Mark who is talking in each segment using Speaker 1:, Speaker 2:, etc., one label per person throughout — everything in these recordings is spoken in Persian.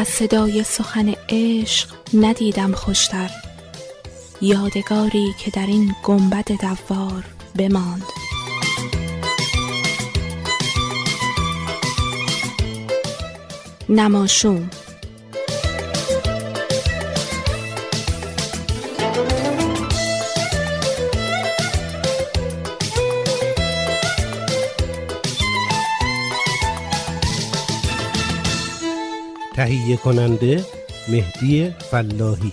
Speaker 1: از صدای سخن عشق ندیدم خوشتر. یادگاری که در این گنبد دوار بماند. نماشوم.
Speaker 2: تهیه کننده مهدی فلاحی.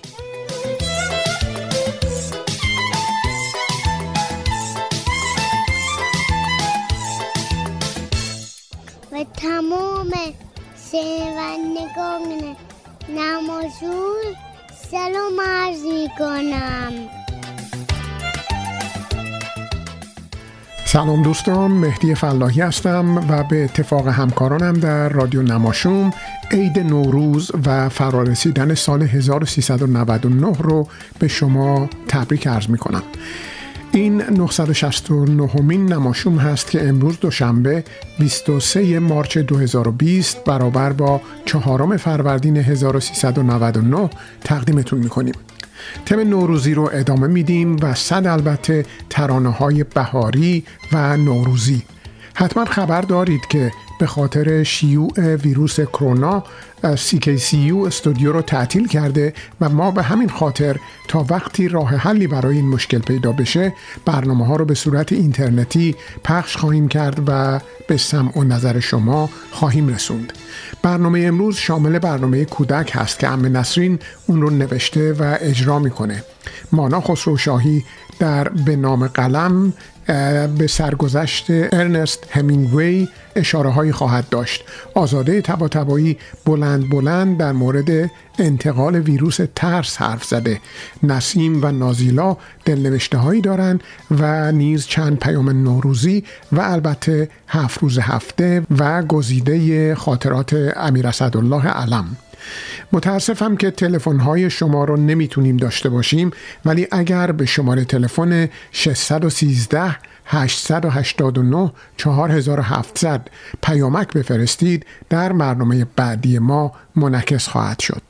Speaker 3: و تمام شنوندگان نمازون سلام عرض می کنم
Speaker 4: سلام دوستان مهدی فلاحی هستم و به اتفاق همکارانم در رادیو نماشوم عید نوروز و فرارسیدن سال 1399 رو به شما تبریک عرض می کنم این 969 مین نماشوم هست که امروز دوشنبه 23 مارچ 2020 برابر با چهارم فروردین 1399 تقدیمتون می‌کنیم. تم نوروزی رو ادامه میدیم و صد البته ترانه های بهاری و نوروزی. حتما خبر دارید که به خاطر شیوع ویروس کرونا CKCU استودیو رو تعطیل کرده و ما به همین خاطر تا وقتی راه حلی برای این مشکل پیدا بشه برنامه ها رو به صورت اینترنتی پخش خواهیم کرد و به سمع و نظر شما خواهیم رسوند. برنامه امروز شامل برنامه کودک هست که ام نسرین اون رو نوشته و اجرا می‌کنه. مانا خسرو شاهی در به نام قلم به سرگذشت ارنست همینگوی اشاره هایی خواهد داشت. آزاده تبا تبایی بلند بلند در مورد انتقال ویروس ترس حرف زده. نسیم و نازیلا دلنوشته هایی دارند و نیز چند پیام نوروزی و البته هفت روز هفته و گزیده خاطرات امیر اسدالله علم. متاسفم که تلفن های شما رو نمی‌تونیم داشته باشیم ولی اگر به شماره تلفن 613 889 4700 پیامک بفرستید در برنامه بعدی ما منعکس خواهد شد.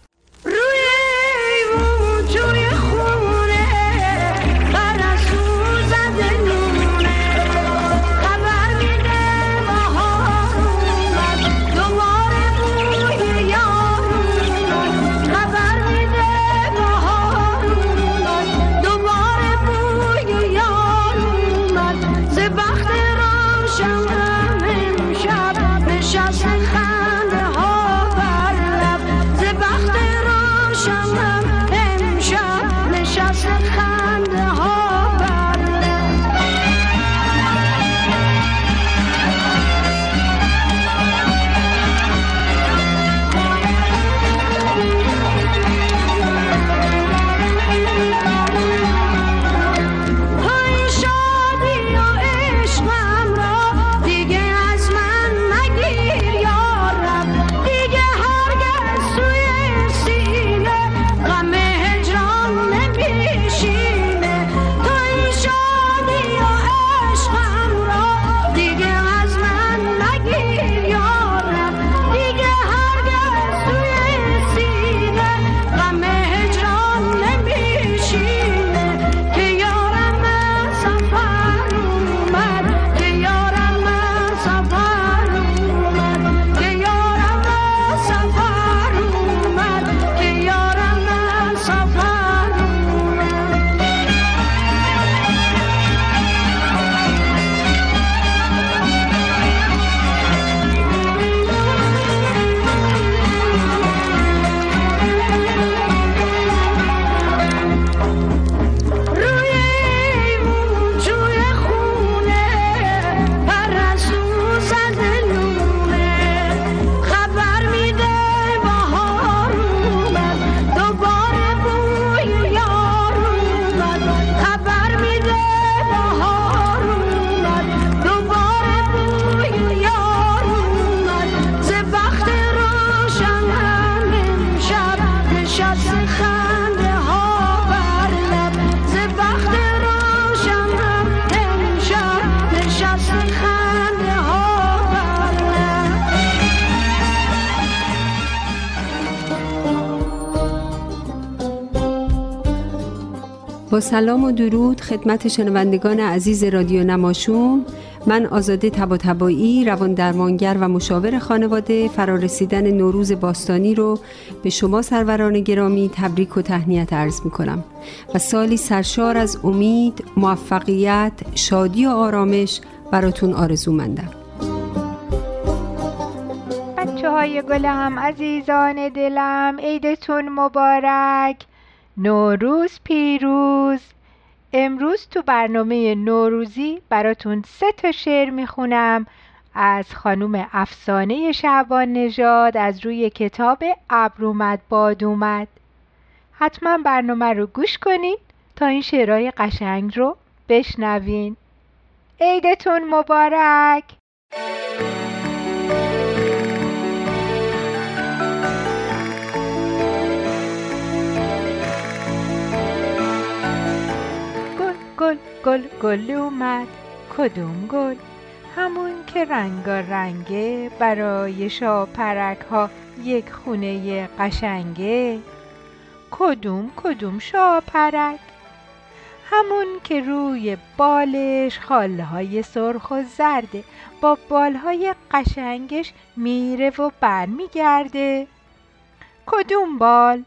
Speaker 5: سلام و درود خدمت شنوندگان عزیز رادیو نماشوم. من آزاده تبا تبایی روان درمانگر و مشاور خانواده فرارسیدن نوروز باستانی رو به شما سروران گرامی تبریک و تهنیت عرض می کنم و سالی سرشار از امید، موفقیت، شادی و آرامش براتون آرزو مندم
Speaker 6: بچه های گلم عزیزان دلم عیدتون مبارک. نوروز پیروز. امروز تو برنامه نوروزی براتون سه تا شعر می‌خونم. از خانوم افسانه شعبان نژاد از روی کتاب ابر اومد باد اومد حتما برنامه رو گوش کنید تا این شعرهای قشنگ رو بشنوین. عیدتون مبارک! گل گل گل اومد. کدوم گل؟ همون که رنگا رنگه برای شاپرک ها یک خونه قشنگه. کدوم کدوم شاپرک؟ همون که روی بالش خالهای سرخ و زرده با بالهای قشنگش میره و برمیگرده. کدوم بال؟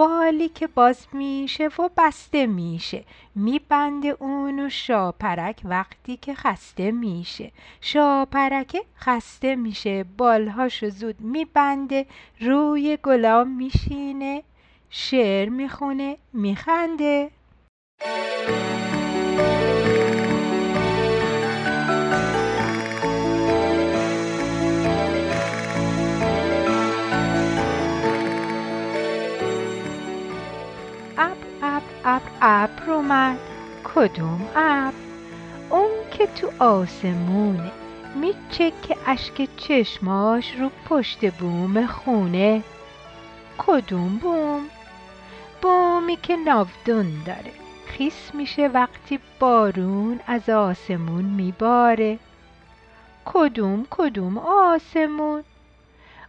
Speaker 6: بالی که باز میشه و بسته میشه. میبنده اونو شاپرک وقتی که خسته میشه. شاپرک خسته میشه. بالهاشو زود میبنده. روی گلام میشینه. شعر می‌خونه. میخنده. ابر ابر اومد کدوم ابر اون که تو آسمونه. میچکه اشک چشماش رو پشت بوم خونه. کدوم بوم؟ بومی که ناودون داره. خیس میشه وقتی بارون از آسمون میباره. کدوم کدوم آسمون؟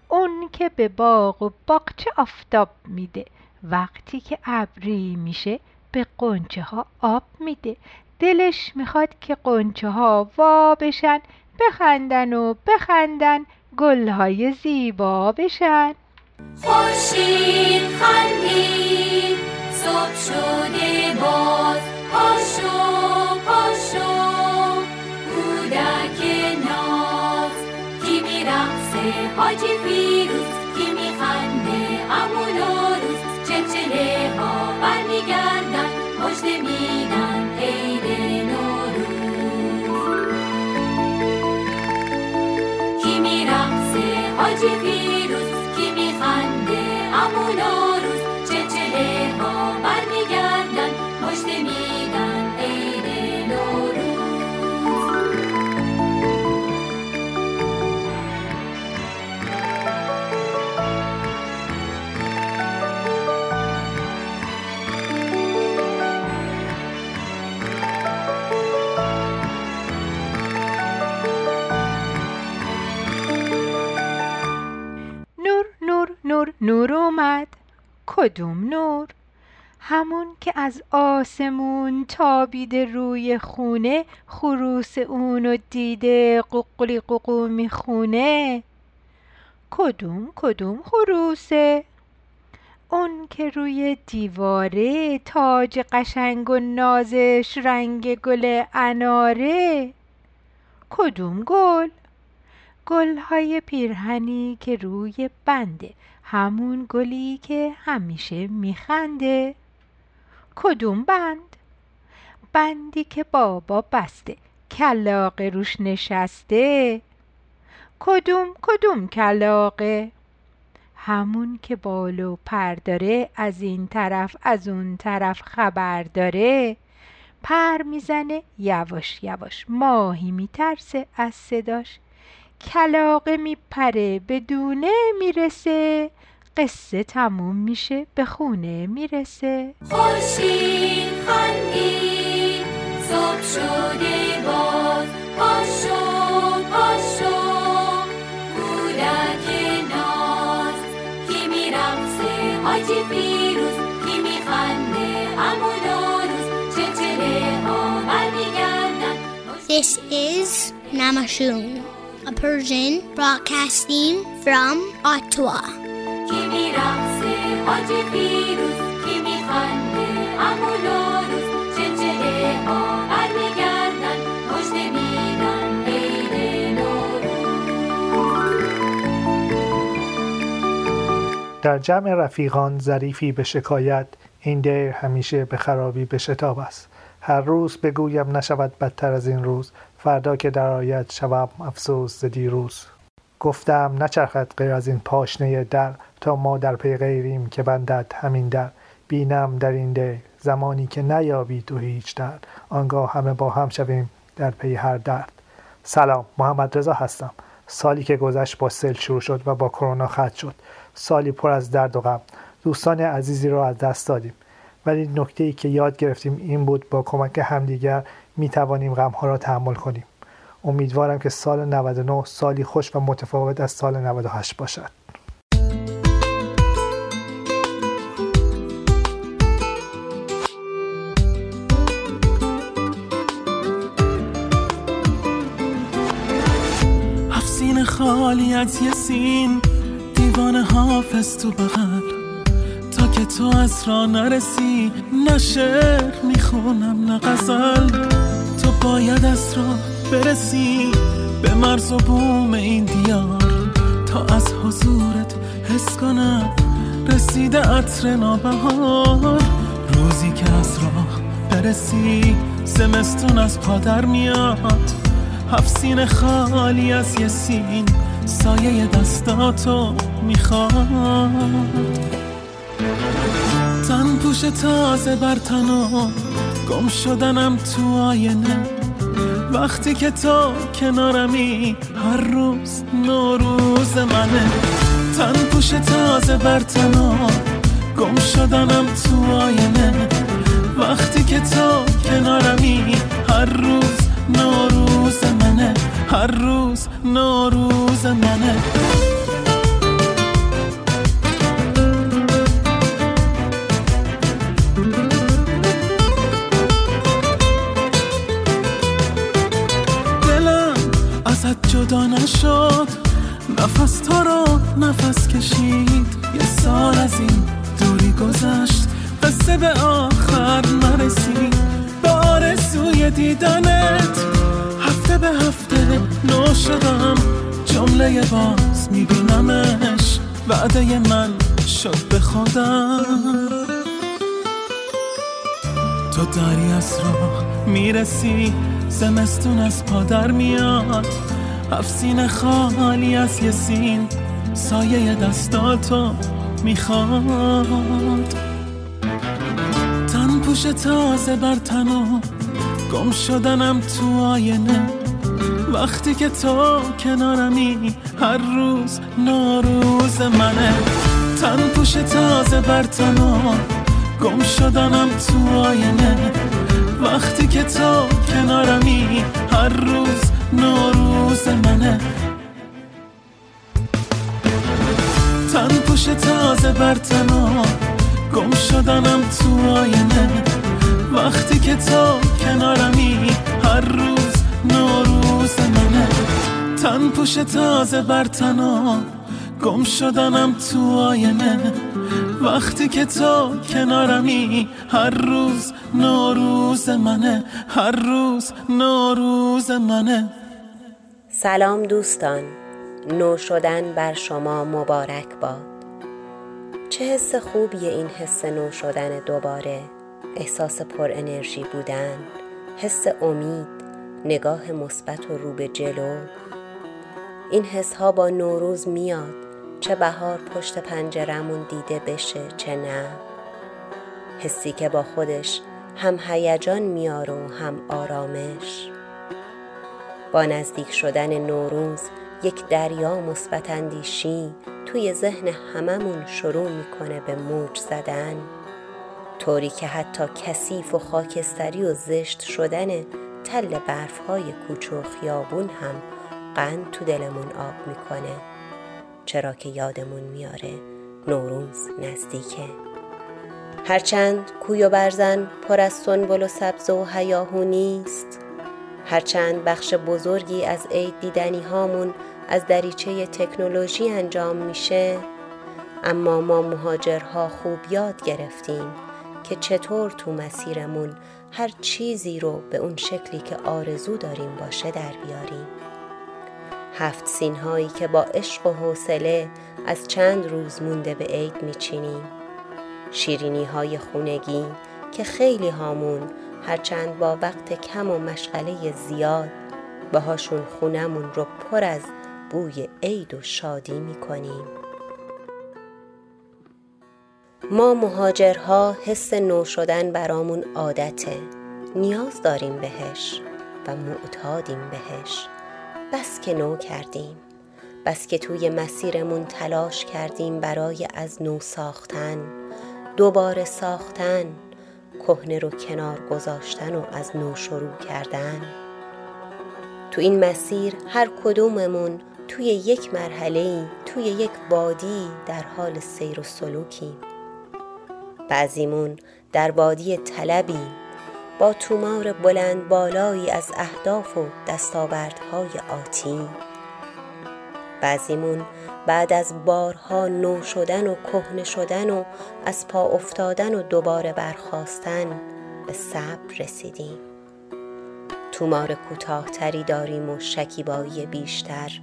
Speaker 6: اون که به باغ و باغچه آفتاب میده. وقتی که ابری میشه به قنچه ها آب میده. دلش می‌خواد که قنچه ها وا بشن. بخندن و بخندن گلهای زیبا بشن.
Speaker 7: خوشید خندید صبح شده باز. پاشو پاشو کودک ناز. کی میرقصه حاجی فیروز کی میخنده امونو چله ها برمیگردن مجد میدن
Speaker 6: نور نور اومد. کدوم نور؟ همون که از آسمون تابیده روی خونه خروس اونو دیده قوقلی قوقو می‌خونه. کدوم کدوم خروسه؟ اون که روی دیواره تاج قشنگ و نازش رنگ گل اناره. کدوم گل؟ گلهای پیرهنی که روی بنده همون گلی که همیشه میخنده. کدوم بند؟ بندی که بابا بسته کلاقه روش نشسته. کدوم کدوم کلاقه همون که بال و پر داره از این طرف از اون طرف خبر داره. پر می‌زنه یواش یواش. ماهی میترسه از صداش. کلاقه میپره به دونه می‌رسه. قصه تموم میشه به خونه می‌رسه.
Speaker 7: خوشی خندی صبح شده باز. پاشو پاشو کودک ناز. کی میرمسه حاجی پیروز کی میخنده؟ امو داروز چه چچله ها برمیگردن.
Speaker 3: This is Namashoon, a Persian broadcasting from Ottawa.
Speaker 8: در جمع رفیقان ظریفی به شکایت این دیر همیشه به خرابی به شتاب است. هر روز بگویم نشود بدتر از این روز فردا که در آید شوم افسوس ز دیروز گفتم نچرخد غیر از این پاشنه در تا ما در پی غیریم که بندد همین در. بینم در این دیر زمانی که نیابی تو هیچ درد. آنگاه همه با هم شویم در پی هر درد. سلام محمد رضا هستم. سالی که گذشت با سل شروع شد و با کرونا ختم شد. سالی پر از درد و غم. دوستان عزیزی را از دست دادیم. ولی نکته ای که یاد گرفتیم این بود با کمک همدیگر می توانیم غم ها را تحمل کنیم. امیدوارم که سال 99 سالی خوش و متفاوت از سال 98 باشد.
Speaker 9: خالی از یه سین. دیوان حافظ تو بغل. تا که تو از را نرسی نه شعر می‌خونم نه غزل. تو باید از را برسی. به مرز و بوم این دیار. تا از حضورت حس کنم رسیده عطر نابهار. روزی که از راه برسی زمستون از پادر میاد. هفت سین خالی از یه سین. سایه دستاتو می‌خواد تن پوش تازه بر تنو گم شدنم تو آینه. وقتی که تو کنارمی هر روز نوروز منه. تن پوش تازه بر تنو گم شدنم تو آینه. وقتی که تو کنارمی هر روز نوروز منه هر روز نوروز منه. دلم ازت جدا نشد نفس تو رو نفس کشید. یه سال از این دوری گذشت قصه به آخر نرسید. به آرزوی هفته نو شدم جمله باز میبینمش وعده من شد به خودم. تو داری از راه می‌رسی. زمستون از پادر میاد. هفت خالی از یه سین. سایه دستاتو می‌خواد. تن پوش تازه بر تنو گم شدنم تو آینه. وقتی که تو کنارمی هر روز نوروز منه. تن پوش تازه بر تنو گم شدنم تو آینه. وقتی که تو کنارمی هر روز نوروز منه. تن پوش تازه بر تنو گم شدنم تو آینه. وقتی که تو کنارمی هر روز نوروز تن پوش تازه بر تنو گم شدنم تو آینه. وقتی که تو کنارمی هر روز نوروز منه. هر روز نوروز منه.
Speaker 10: سلام دوستان. نو شدن بر شما مبارک باد. چه حس خوبیه این حس نو شدن دوباره. احساس پر انرژی بودن. حس امید نگاه مثبت و رو به جلو. این حس ها با نوروز میاد. چه بهار پشت پنجرمون دیده بشه چه نه. حسی که با خودش هم هیجان میاره و هم آرامش. با نزدیک شدن نوروز یک دریا مثبت اندیشی توی ذهن هممون شروع می‌کنه به موج زدن. طوری که حتی کثیف و خاکستری و زشت شدن تل برفهای کوچه و خیابون هم قند تو دلمون آب می‌کنه. چرا که یادمون میاره نوروز نزدیکه. هرچند کوی و برزن پر از سنبل و سبز و هیاهو نیست هرچند بخش بزرگی از عید دیدنی هامون از دریچه تکنولوژی انجام میشه اما ما مهاجرها خوب یاد گرفتیم که چطور تو مسیرمون هر چیزی رو به اون شکلی که آرزو داریم باشه در بیاریم. هفت سین هایی که با عشق و حوصله از چند روز مونده به عید میچینیم. شیرینی های خونگی که خیلی هامون هرچند با وقت کم و مشغله زیاد باهاشون خونمون رو پر از بوی عید و شادی می‌کنیم. ما مهاجرها حس نو شدن برامون عادته. نیاز داریم بهش و معتادیم بهش. بس که نو کردیم بس که توی مسیرمون تلاش کردیم برای از نو ساختن دوباره ساختن کهنه رو کنار گذاشتن و از نو شروع کردن. تو این مسیر هر کدوممون توی یک مرحله توی یک بادی در حال سیر و سلوکیم. بعضیمون در بادی طلبی با تومار بلند بالایی از اهداف و دستاوردهای آتی بعضیمون بعد از بارها نو شدن و کهنه شدن و از پا افتادن و دوباره برخواستن به صبر رسیدیم. تومار کوتاهتری داریم و شکیبایی بیشتر.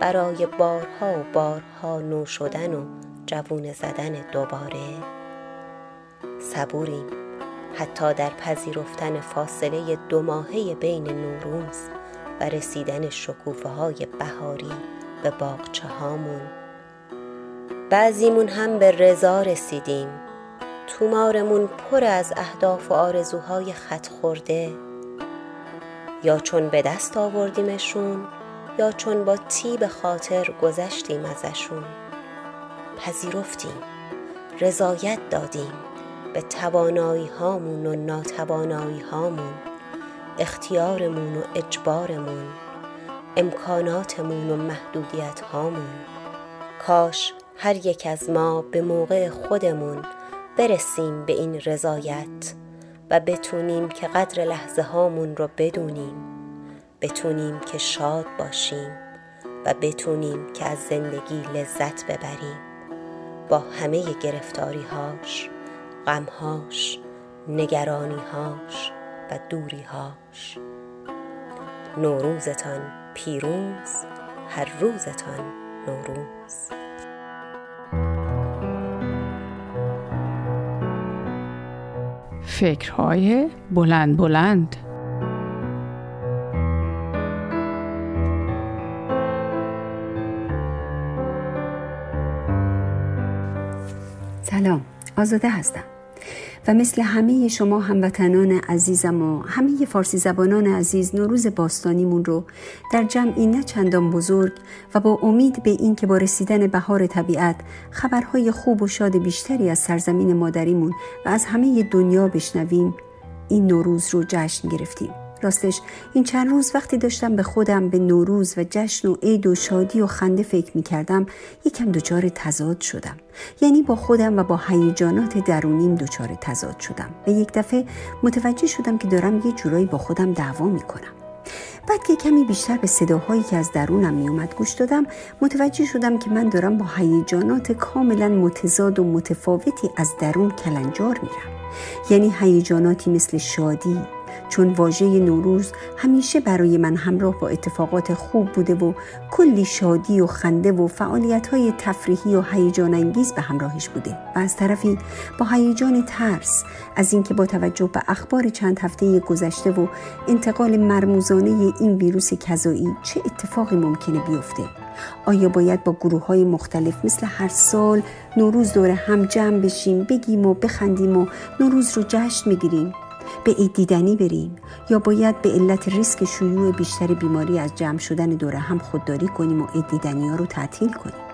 Speaker 10: برای بارها و بارها نو شدن و جوون زدن دوباره. صبوریم. حتی در پذیرفتن فاصله دو ماهه بین نوروز و رسیدن شکوفه های بهاری به باغچه هامون بعضیمون هم به رضا رسیدیم. تومارمون پر از اهداف و آرزوهای خط خورده. یا چون به دست آوردیمشون یا چون با تیب خاطر گذشتیم ازشون. پذیرفتیم. رضایت دادیم. به توانایی هامون و ناتوانایی هامون اختیارمون و اجبارمون امکاناتمون و محدودیت هامون کاش هر یک از ما به موقع خودمون برسیم به این رضایت و بتونیم که قدر لحظه هامون رو بدونیم بتونیم که شاد باشیم و بتونیم که از زندگی لذت ببریم. با همه گرفتاری هاش غمهاش نگرانیهاش و دوریهاش. نوروزتان پیروز هر روزتان نوروز.
Speaker 11: فکرهای بلند بلند.
Speaker 5: سلام آزاده هستم. و مثل همه شما هموطنان عزیزم و همه فارسی زبانان عزیز نوروز باستانیمون رو در جمعی نه چندان بزرگ و با امید به این که با رسیدن بهار طبیعت خبرهای خوب و شاد بیشتری از سرزمین مادریمون و از همه دنیا بشنویم این نوروز رو جشن گرفتیم. راستش این چند روز وقتی داشتم به خودم به نوروز و جشن و عید و شادی و خنده فکر می کردم یکم دچار تضاد شدم. یعنی با خودم و با هیجانات درونیم دچار تضاد شدم. و یک دفعه متوجه شدم که دارم یه جورایی با خودم دعوا می کنم بعد که کمی بیشتر به صداهایی که از درونم می اومد گوش دادم متوجه شدم که من دارم با هیجانات کاملا متضاد و متفاوتی از درون کلنجار میرم. یعنی هیجاناتی مثل شادی، چون واژه نوروز همیشه برای من همراه با اتفاقات خوب بوده و کلی شادی و خنده و فعالیت های تفریحی و هیجان انگیز به همراهش بوده. و از طرفی با هیجان ترس از اینکه با توجه به اخبار چند هفته گذشته و انتقال مرموزانه این ویروس کذایی چه اتفاقی ممکنه بیفته؟ آیا باید با گروه های مختلف مثل هر سال نوروز دور هم جمع بشیم بگیم و بخندیم و نوروز رو جشن می‌گیریم؟ به عید دیدنی بریم یا باید به علت ریسک شیوع بیشتر بیماری از جمع شدن دوره هم خودداری کنیم و عید دیدنی ها رو تعطیل کنیم؟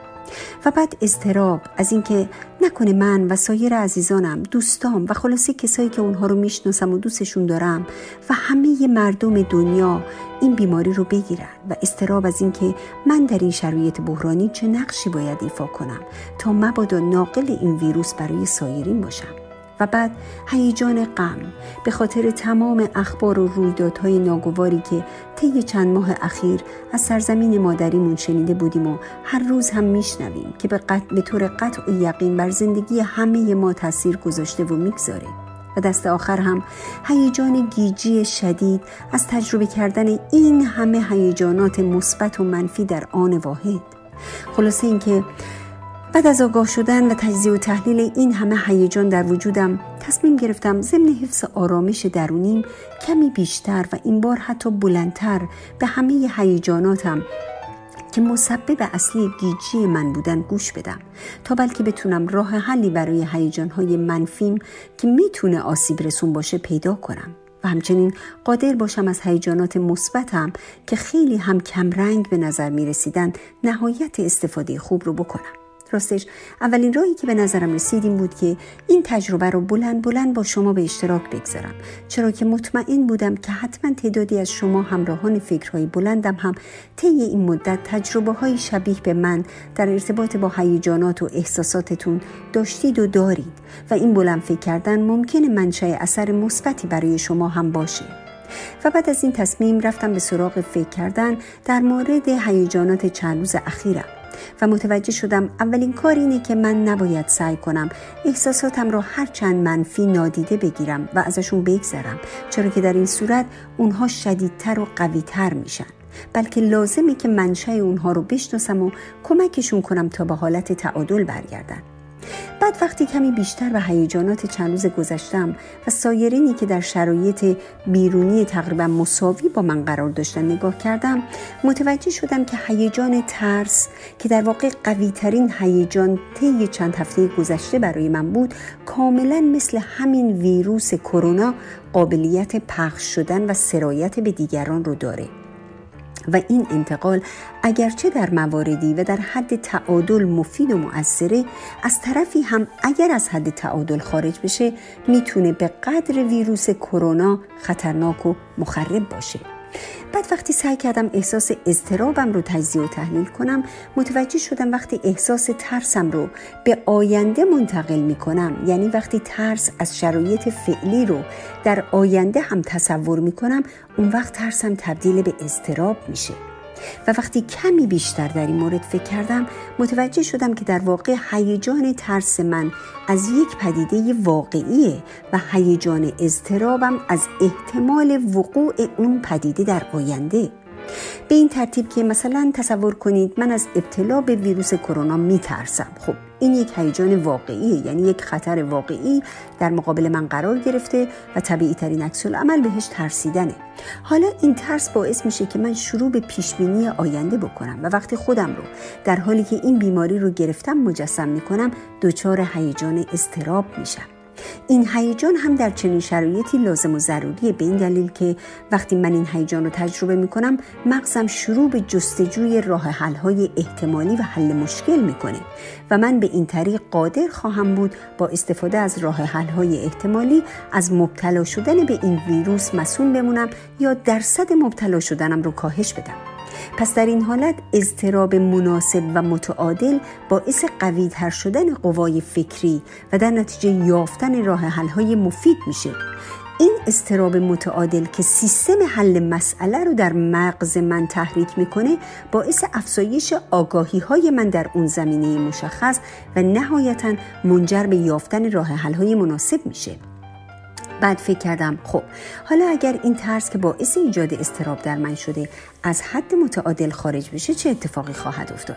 Speaker 5: و بعد استراب از اینکه نکنه من و سایر عزیزانم دوستام و خلاصه کسایی که اونها رو می‌شناسم و دوستشون دارم و همه مردم دنیا این بیماری رو بگیرن و استراب از اینکه من در این شرایط بحرانی چه نقشی باید ایفا کنم تا مبادا ناقل این ویروس برای سایرین باشم. و بعد هیجان غم به خاطر تمام اخبار و رویدادهای ناگواری که طی چند ماه اخیر از سرزمین مادریمون شنیده بودیم و هر روز هم میشنویم که به, به طور قطع و یقین بر زندگی همه ما تاثیر گذاشته و می‌گذاره. و دست آخر هم هیجان گیجی شدید از تجربه کردن این همه هیجانات مثبت و منفی در آن واحد. خلاصه اینکه بعد از آگاه شدن و تجزیه و تحلیل این همه هیجان در وجودم تصمیم گرفتم ضمن حفظ آرامش درونیم کمی بیشتر و این بار حتی بلندتر به همه هیجاناتم که مسبب اصلی گیجی من بودن گوش بدم تا بلکه بتونم راه حلی برای هیجانهای منفیم که می‌تونه آسیب رسون باشه پیدا کنم. و همچنین قادر باشم از هیجانات مثبتم که خیلی هم کمرنگ به نظر می رسیدن نهایت استفاده خوب رو بکنم. راستش اولین راهی که به نظرم رسید این بود که این تجربه رو بلند بلند با شما به اشتراک بگذارم. چرا که مطمئن بودم که حتما تعدادی از شما همراهان فکرهای بلندم هم طی این مدت تجربه های شبیه به من در ارتباط با هیجانات و احساساتتون داشتید و دارید و این بلند فکر کردن ممکنه منشأ اثر مثبتی برای شما هم باشه. و بعد از این تصمیم رفتم به سراغ فکر کردن در مورد هیجانات چند روز اخیرم. و متوجه شدم اولین کار اینه که من نباید سعی کنم احساساتم را هر چند منفی نادیده بگیرم و ازشون بگذرم چرا که در این صورت اونها شدیدتر و قویتر میشن. بلکه لازمه که منشأ اونها رو بشناسم و کمکشون کنم تا به حالت تعادل برگردن. بعد وقتی کمی بیشتر به هیجانات چند روز گذشتم و سایرینی که در شرایط بیرونی تقریبا مساوی با من قرار داشتن نگاه کردم متوجه شدم که هیجان ترس که در واقع قوی ترین هیجان طی چند هفته گذشته برای من بود کاملا مثل همین ویروس کرونا قابلیت پخش شدن و سرایت به دیگران رو داره. و این انتقال اگرچه در مواردی و در حد تعادل مفید و مؤثره از طرفی هم اگر از حد تعادل خارج بشه می‌تونه به قدر ویروس کرونا خطرناک و مخرب باشه. بعد وقتی سعی کردم احساس اضطرابم رو تجزیه و تحلیل کنم متوجه شدم وقتی احساس ترسم رو به آینده منتقل می کنم یعنی وقتی ترس از شرایط فعلی رو در آینده هم تصور می کنم اون وقت ترسم تبدیل به اضطراب میشه. و وقتی کمی بیشتر در این مورد فکر کردم متوجه شدم که در واقع هیجان ترس من از یک پدیده واقعیه و هیجان اضطرابم از احتمال وقوع اون پدیده در آینده. به این ترتیب که مثلا تصور کنید من از ابتلا به ویروس کرونا میترسم. خب این یک هیجان واقعیه. یعنی یک خطر واقعی در مقابل من قرار گرفته و طبیعی ترین عکس عمل بهش ترسیدنه. حالا این ترس باعث میشه که من شروع به پیش بینی آینده بکنم و وقتی خودم رو در حالی که این بیماری رو گرفتم مجسم می‌کنم دچار هیجان استراب میشم. این هیجان هم در چنین شرایطی لازم و ضروریه. به این دلیل که وقتی من این هیجان رو تجربه می کنم مغزم شروع به جستجوی راه حل های احتمالی و حل مشکل می‌کنه و من به این طریق قادر خواهم بود با استفاده از راه حل های احتمالی از مبتلا شدن به این ویروس مسون بمونم یا درصد مبتلا شدنم رو کاهش بدم. پس در این حالت اضطراب مناسب و متعادل باعث قوی تر شدن قوای فکری و در نتیجه یافتن راه حل های مفید میشه. این استراب متعادل که سیستم حل مسئله رو در مغز من تحریک می‌کنه باعث افزایش آگاهی های من در اون زمینه مشخص و نهایتا منجر به یافتن راه حل های مناسب میشه. بعد فکر کردم خب حالا اگر این ترس که باعث ایجاد استراب در من شده از حد متعادل خارج بشه چه اتفاقی خواهد افتاد؟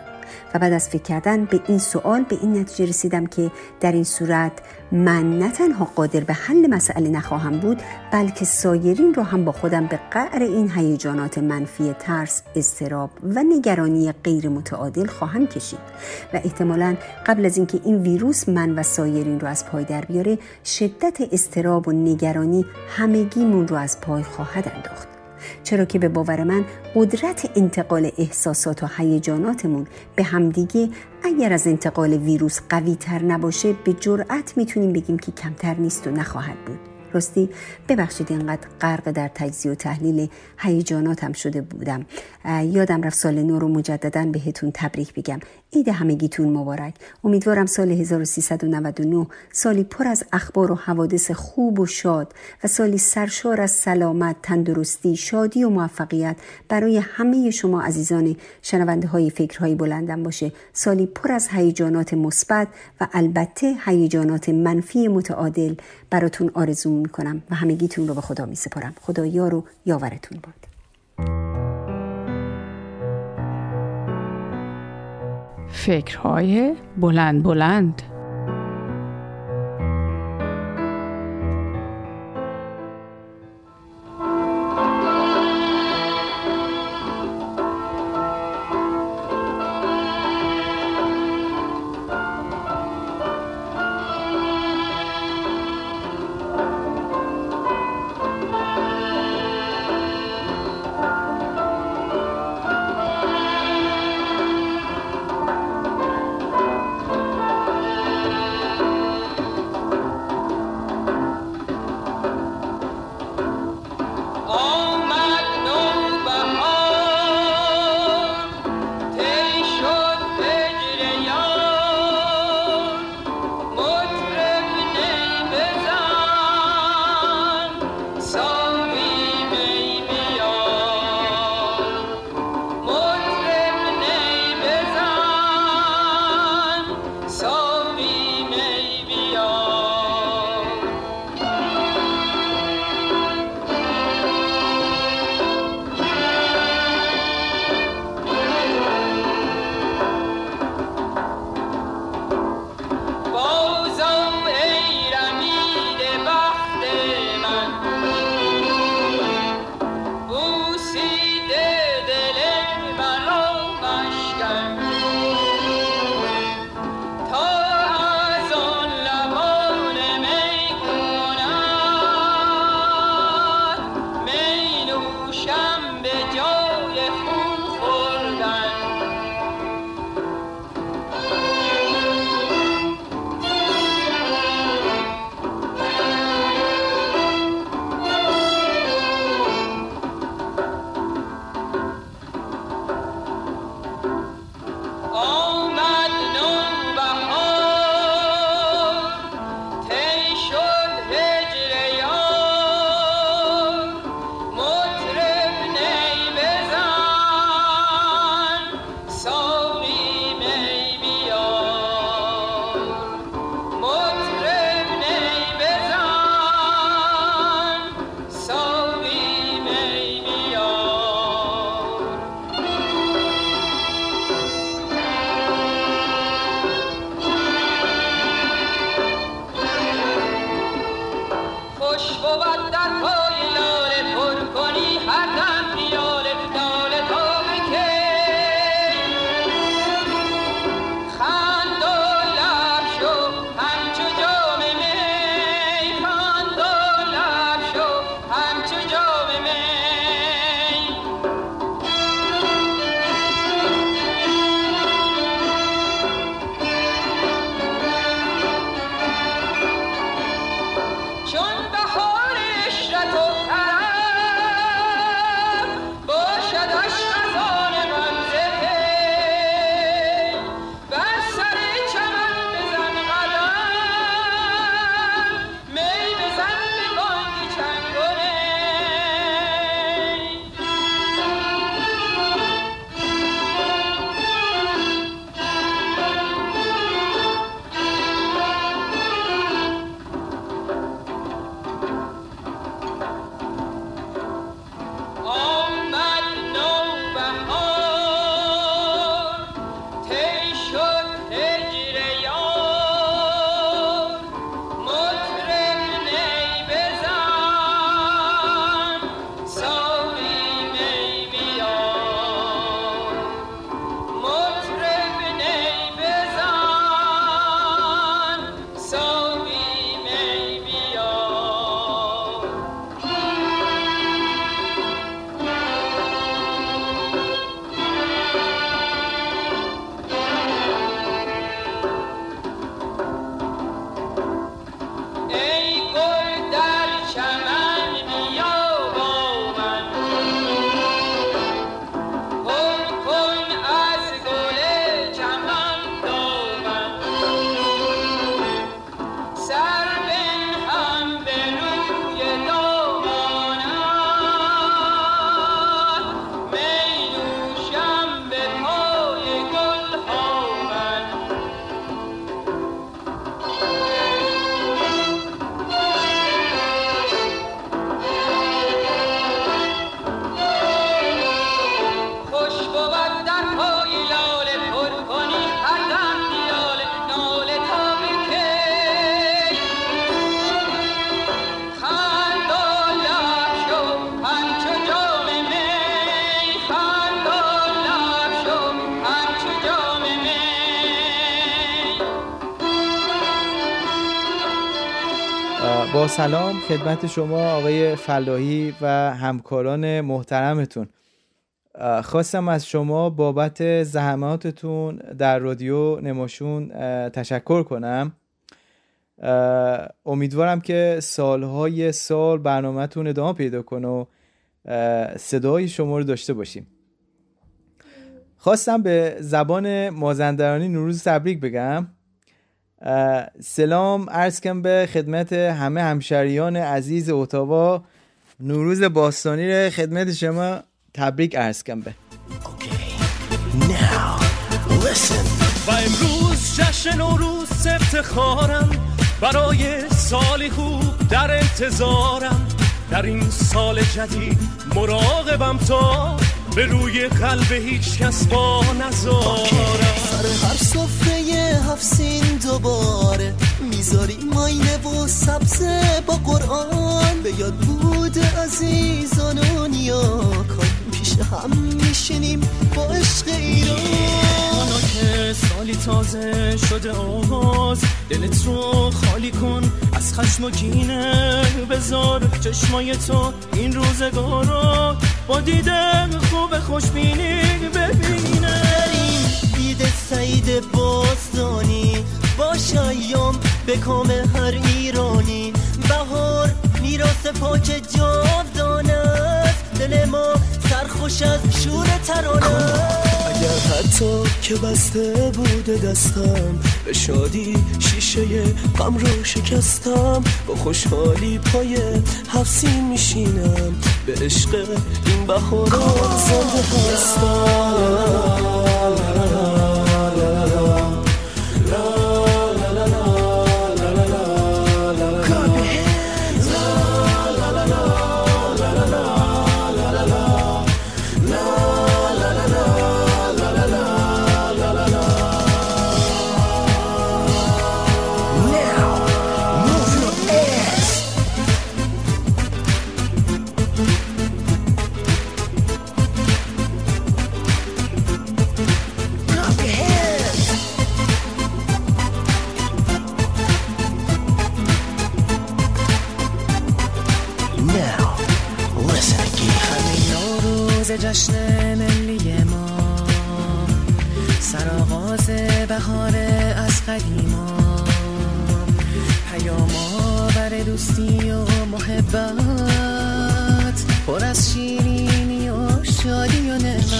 Speaker 5: و بعد از فکر کردن به این سوال به این نتیجه رسیدم که در این صورت من نه تنها قادر به حل مسئله نخواهم بود بلکه سایرین رو هم با خودم به قعر این هیجانات منفی ترس، استراب و نگرانی غیر متعادل خواهم کشید. و احتمالا قبل از اینکه این ویروس من و سایرین رو از پای در بیاره شدت استراب و نگرانی همگیمون رو از پای خواهد انداخت. چرا که به باور من قدرت انتقال احساسات و هیجاناتمون به همدیگه اگر از انتقال ویروس قوی تر نباشه به جرأت می‌تونیم بگیم که کمتر نیست و نخواهد بود. راستی ببخشید اینقدر غرق در تجزیه و تحلیل هیجاناتم شده بودم. یادم رفت سال نو رو مجددا بهتون تبریک بگم. عید همگیتون مبارک. امیدوارم سال 1399 سالی پر از اخبار و حوادث خوب و شاد و سالی سرشار از سلامت تندرستی شادی و موفقیت برای همه شما عزیزان شنونده های فکرهای بلندم باشه. سالی پر از هیجانات مثبت و البته هیجانات منفی متعادل براتون آرزو می‌کنم و همگیتون رو به خدا می سپارم خدا یار و یاورتون باد.
Speaker 11: فکرهای بلند بلند.
Speaker 12: سلام خدمت شما آقای فلاحی و همکاران محترمتون. خواستم از شما بابت زحماتتون در رادیو نماشون تشکر کنم. امیدوارم که سالهای سال برنامهتون ادامه پیدا کنه و صدای شما رو داشته باشیم. خواستم به زبان مازندرانی نوروز تبریک بگم. سلام عرض کم به خدمت همه همشریان عزیز اتاوا. نوروز باستانی رو خدمت شما تبریک عرض کم به.
Speaker 13: و امروز جشن نوروز افتخارم برای سالی خوب در انتظارم. در این سال جدید مراقبم تا به روی قلب هیچ کس با نزارم
Speaker 14: سر هر صفره هفت سین دوباره می‌ذاری ماینه و سبزه با قرآن. به یاد بود عزیزان و نیاکان. پیش هم میشینیم با عشق ایران.
Speaker 13: که سالی تازه شده آغاز دلت رو خالی کن. از خشم و کینه بذار چشمای تو این روزگارا. با دیدن خوب خوشبینی ببینه.
Speaker 14: عید سعید باستانی با شایام به کام هر ایرانی. بهار میراث پاک جاودانه است دل ما سرخوش از شور ترانه
Speaker 15: اگر حتی که بسته بوده دستم به شادی شیشه غم رو شکستم با خوشحالی پای حفظی میشینم به عشق این بهارا زنده هستم.
Speaker 16: جشن ملی ما. سرآغاز بهار از قدیما پیام آور دوستی و محبت پر از شیرینی و شادی و نعمت.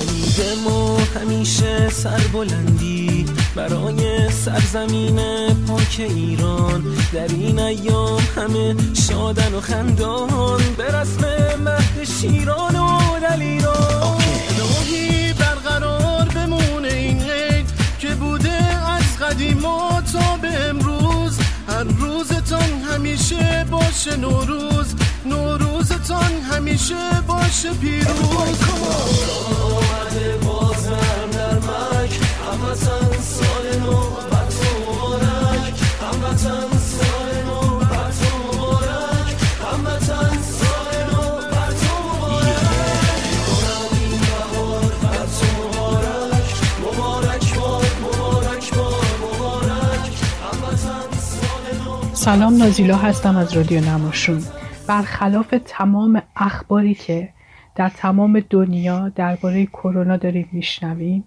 Speaker 15: امید ما همیشه سربلندی. برای سرزمین پاک ایران. در این ایام همه شادن و خندان به رسم مهد شیران و دلیران
Speaker 13: الهی برقرار بمونه این عید که بوده از قدیما تا به امروز. هر روزتان همیشه باشه نوروز. نوروزتان همیشه باشه پیروز.
Speaker 17: سلام نازیلا هستم از رادیو نماشون. برخلاف تمام اخباری که در تمام دنیا درباره کرونا داریم میشنویم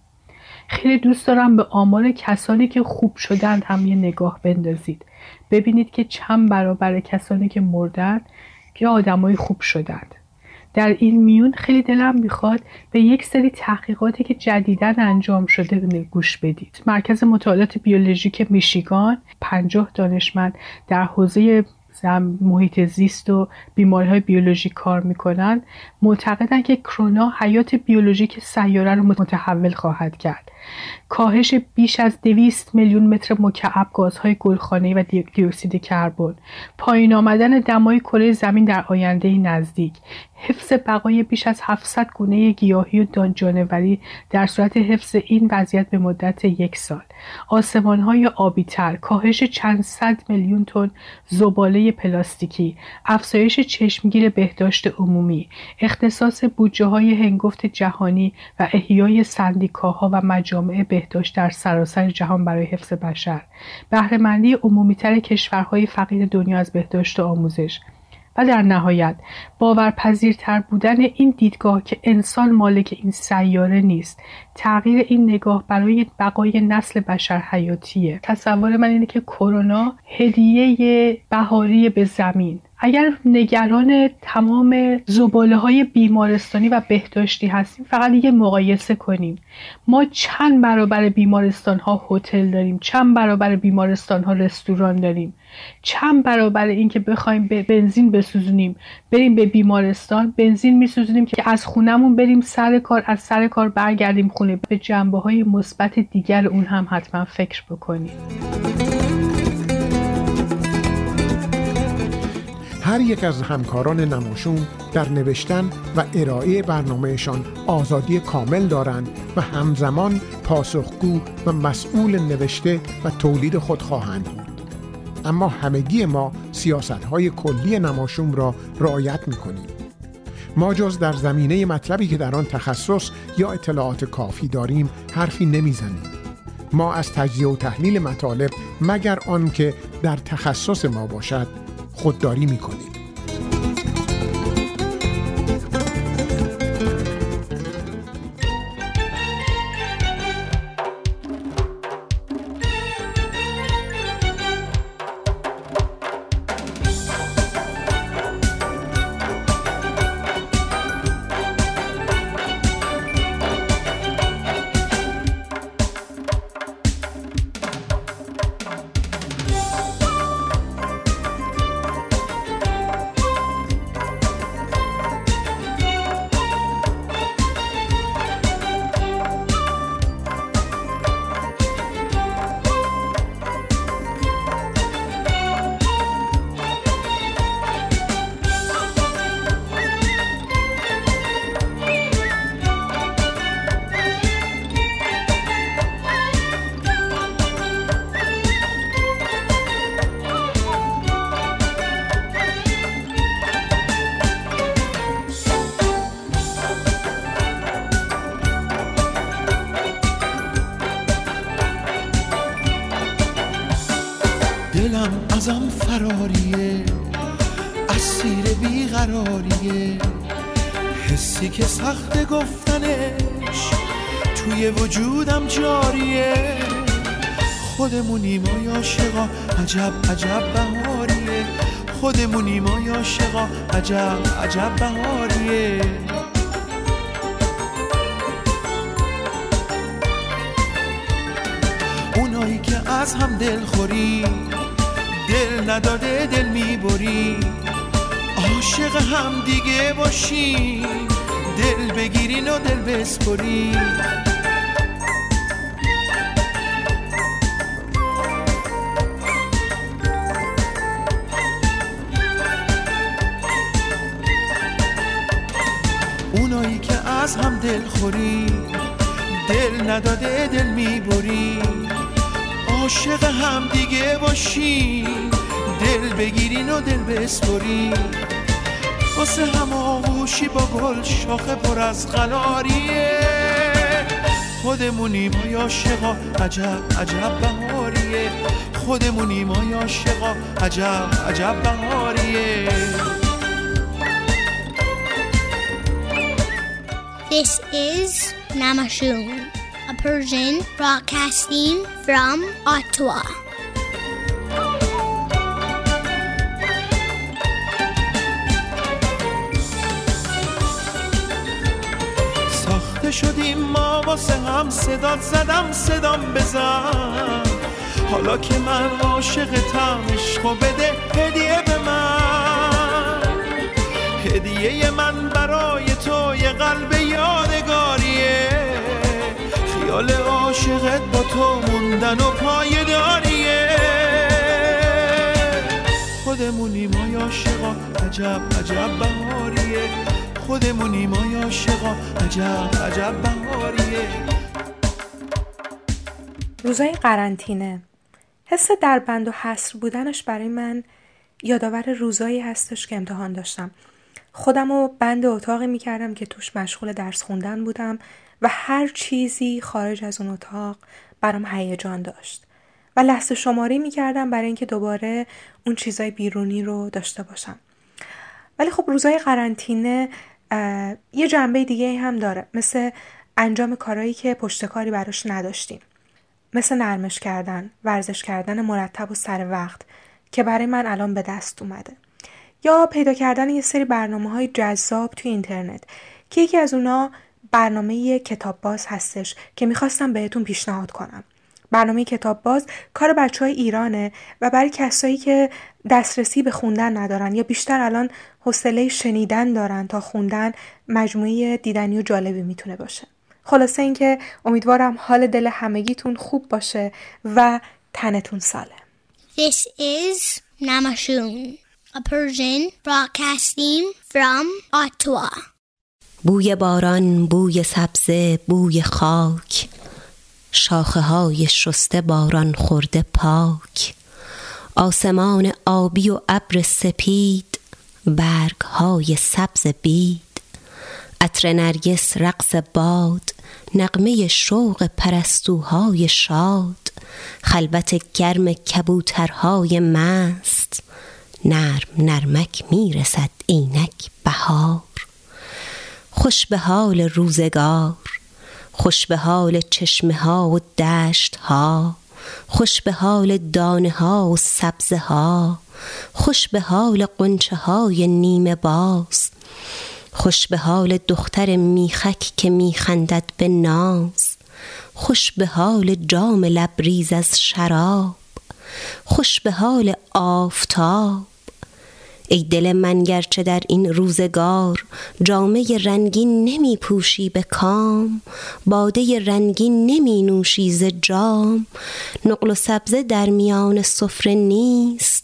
Speaker 17: خیلی دوست دارم به آمار کسانی که خوب شدند هم یه نگاه بندازید. ببینید که چند برابر کسانی که مردند که آدمای خوب شدند. در این میون خیلی دلم می‌خواد به یک سری تحقیقاتی که جدیدا انجام شده گوش بدید. مرکز مطالعات بیولوژیک میشیگان پنجاه دانشمند در حوزه محیط زیست و بیماری های بیولوژیک کار می‌کنن معتقدن که کرونا حیات بیولوژیک سیاره رو متحول خواهد کرد. کاهش بیش از دویست میلیون متر مکعب گازهای گلخانه‌ای و دیوکسید کربن. پایین آمدن دمای کره زمین در آینده نزدیک. حفظ بقای بیش از 700 گونه گیاهی و جانوری در صورت حفظ این وضعیت به مدت یک سال. آسمانهای آبیتر. کاهش چند صد میلیون تن زباله پلاستیکی. افزایش چشمگیر بهداشت عمومی. اختصاص بودجه های هنگفت جهانی و احیای سندیکاها و مجامع بهداشت در سراسر جهان برای حفظ بشر. بهرهمندی عمومیتر کشورهای فقیر دنیا از بهداشت و آموزش. و در نهایت باورپذیرتر بودن این دیدگاه که انسان مالک این سیاره نیست تغییر این نگاه برای بقای نسل بشر حیاتیه. تصور من اینه که کرونا هدیه بهاری به زمین. اگر نگران تمام زباله های بیمارستانی و بهداشتی هستیم فقط یه مقایسه کنیم. ما چند برابر بیمارستان ها هتل داریم چند برابر بیمارستان ها رستوران داریم چند برابر اینکه بخوایم به بنزین بسوزونیم. بریم به بیمارستان بنزین میسوزونیم که از خونمون بریم سر کار از سر کار برگردیم خونه. به جنبه های مثبت دیگر اون هم حتما فکر بکنیم.
Speaker 4: هر یک از همکاران نماشون در نوشتن و ارائه برنامهشان آزادی کامل دارند و همزمان پاسخگو و مسئول نوشته و تولید خود خواهند بود اما همگی ما سیاست های کلی نماشوم را رعایت می کنیم. ما جز در زمینه مطلبی که در آن تخصص یا اطلاعات کافی داریم حرفی نمی‌زنیم. ما از تجزیه و تحلیل مطالب مگر آنکه در تخصص ما باشد خودداری می
Speaker 9: که سخت گفتنش توی وجودم جاریه. خودمونیم ما عاشقا عجب عجب بهاریه. خودمونیم ما عاشقا عجب عجب بهاریه. اونایی که از هم دلخوری دل نداده دل می‌بری. عاشق هم دیگه باشی. دل بگیرین و دل بسپری. اونایی که از هم دلخوری دل نداده دل می‌بری. عاشق هم دیگه باشی دل بگیرین و دل بسپری. واسه هم آغوشی با گل شاخه پر از قلاریه. خودمونیم ما عاشقا عجب عجب بهاریه. خودمونیم ما عاشقا عجب عجب بهاریه.
Speaker 3: This is Namashoon, a Persian broadcasting from Ottawa.
Speaker 9: واسه هم صدات زدم صدام بزن. حالا که من عاشقتم عشقو بده هدیه به من. هدیه من برای تو یه قلب یادگاریه. خیال عاشقت با تو موندن و پایداریه خودمونی ما عاشقا عجب عجب بهاریه. خودمونی ما عاشقا؟ عجب عجب بهاریه.
Speaker 18: روزای قرنطینه. حس دربند و حصر بودنش برای من یادآور روزایی هستش که امتحان داشتم. خودم رو بند اتاقی می‌کردم که توش مشغول درس خوندن بودم و هر چیزی خارج از اون اتاق برام هیجان داشت. و لحظه شماری می‌کردم برای اینکه دوباره اون چیزای بیرونی رو داشته باشم. ولی خب روزای قرنطینه یه جنبه دیگه هم داره. مثل انجام کارهایی که پشتکاری براش نداشتیم. مثل نرمش کردن ورزش کردن مرتب و سر وقت که برای من الان به دست اومده. یا پیدا کردن یه سری برنامه های جذاب توی اینترنت که یکی از اونا برنامه کتاب باز هستش که می‌خواستم بهتون پیشنهاد کنم. برنامه کتاب باز کار بچه های ایرانه و برای کسایی که دسترسی به خوندن ندارن یا بیشتر الان حوصله شنیدن دارن تا خوندن مجموعه دیدنی و جالبی می‌تونه باشه. خلاصه اینکه امیدوارم حال دل همگیتون خوب باشه و تنتون سالم.
Speaker 3: This is Namashun, a Persian broadcasting from Ottawa.
Speaker 10: بوی باران بوی سبزه بوی خاک شاخه های شسته باران خورده پاک. آسمان آبی و ابر سپید برگ های سبز بید. عطر نرگس رقص باد نغمه شوق پرستوهای شاد. خلوت گرم کبوترهای مست نرم نرمک می‌رسد اینک بهار. خوش به حال روزگار خوش به حال چشمه ها و دشت ها خوش به حال دانه ها و سبزه ها. خوش به حال قنچه های نیمه باز. خوش به حال دختر میخک که میخندد به ناز. خوش به حال جام لبریز از شراب. خوش به حال آفتاب. ای دل من گرچه در این روزگار جامه رنگین نمی پوشی به کام باده رنگین نمی نوشی ز جام. نقل و سبزه در میان سفره نیست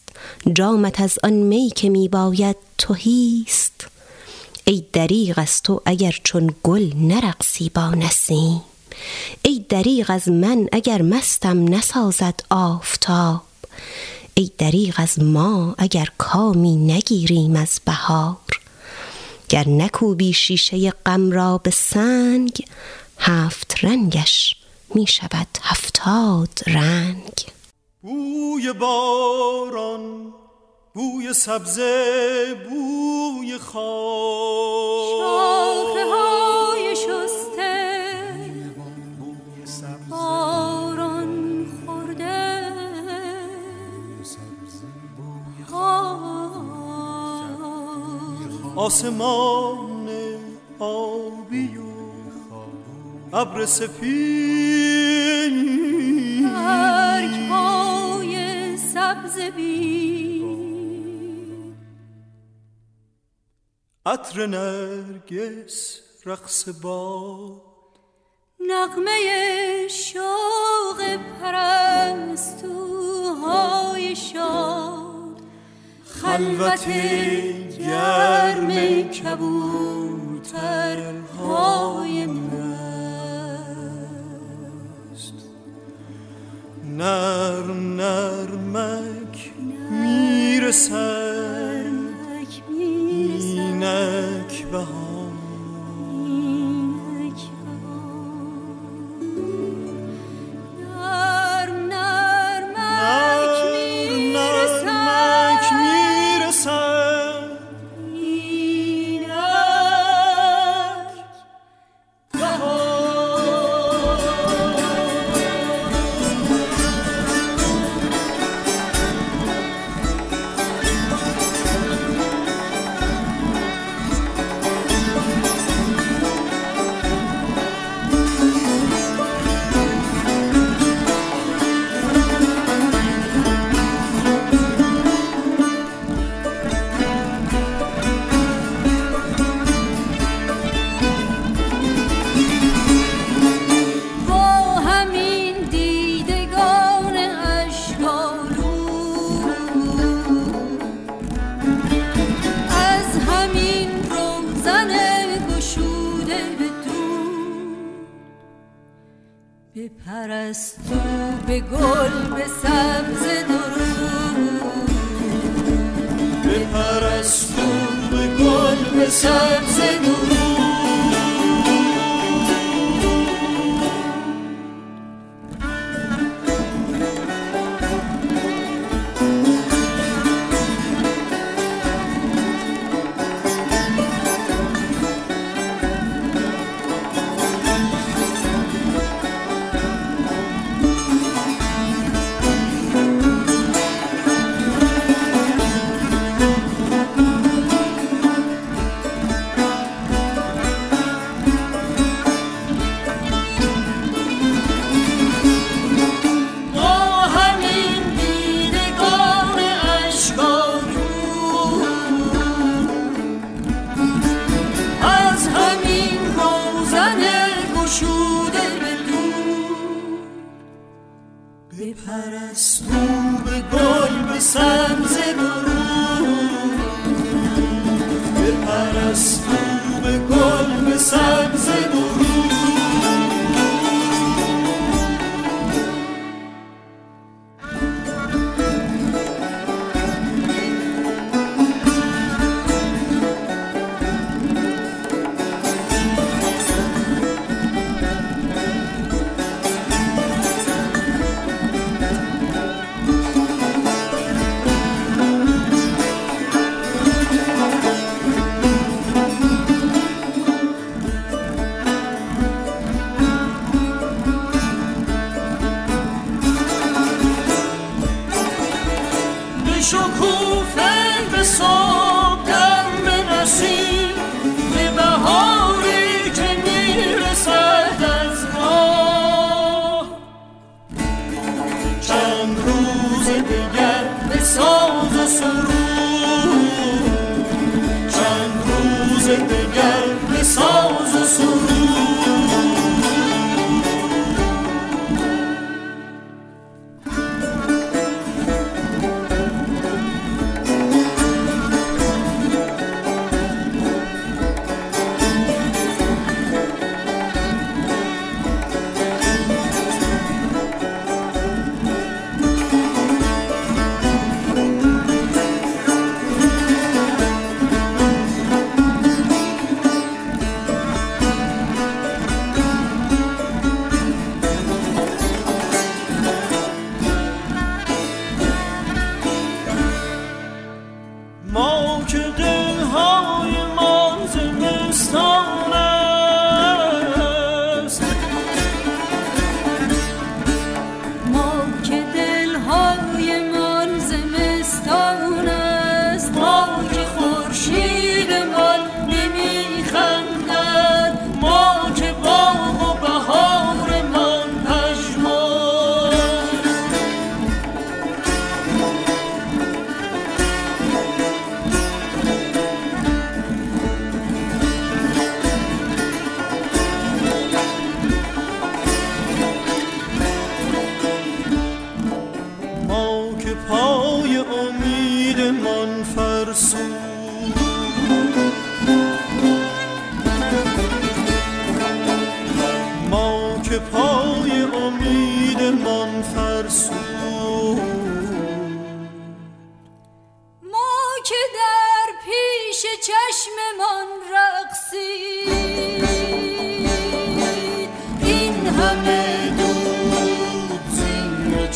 Speaker 10: جامت از آن می که می باید تهیست. ای دریغ از تو اگر چون گل نرقصی با نسیم. ای دریغ از من اگر مستم نسازد آفتاب. ای دریغ از ما اگر کامی نگیریم از بهار. گر نکوبی شیشه غم را به سنگ هفت رنگش می شود هفتاد رنگ.
Speaker 19: بوی باران بوی سبزه بوی خاک.
Speaker 7: شاخه های
Speaker 19: آسمان آبی و ابر سپید
Speaker 7: برگ های سبز بی
Speaker 19: عطر نرگس رقص باد.
Speaker 7: نغمه شوق پرستوهای شاد.
Speaker 19: خلوت گرم کبوترهای مست نرم نرمک می‌رسد. اینک بهار.
Speaker 7: پرستو به گل به سبز درود
Speaker 19: به پرستو به گل به سبز درود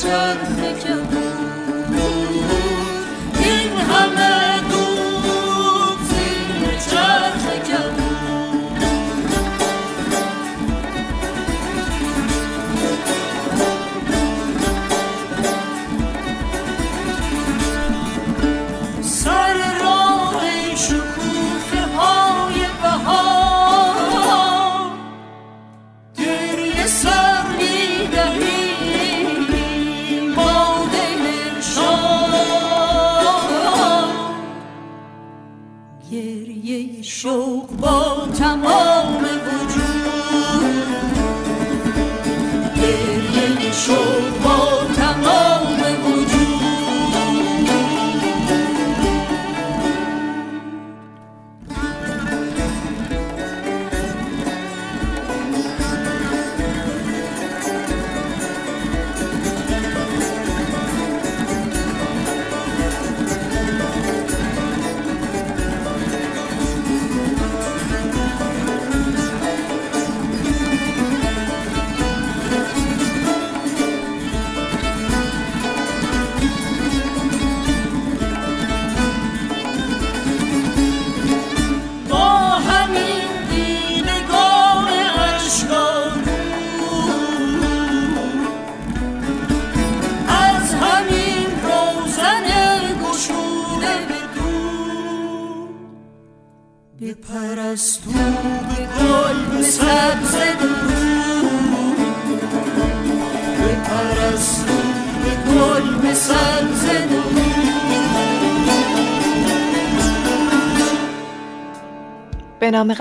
Speaker 20: turn
Speaker 13: the picture.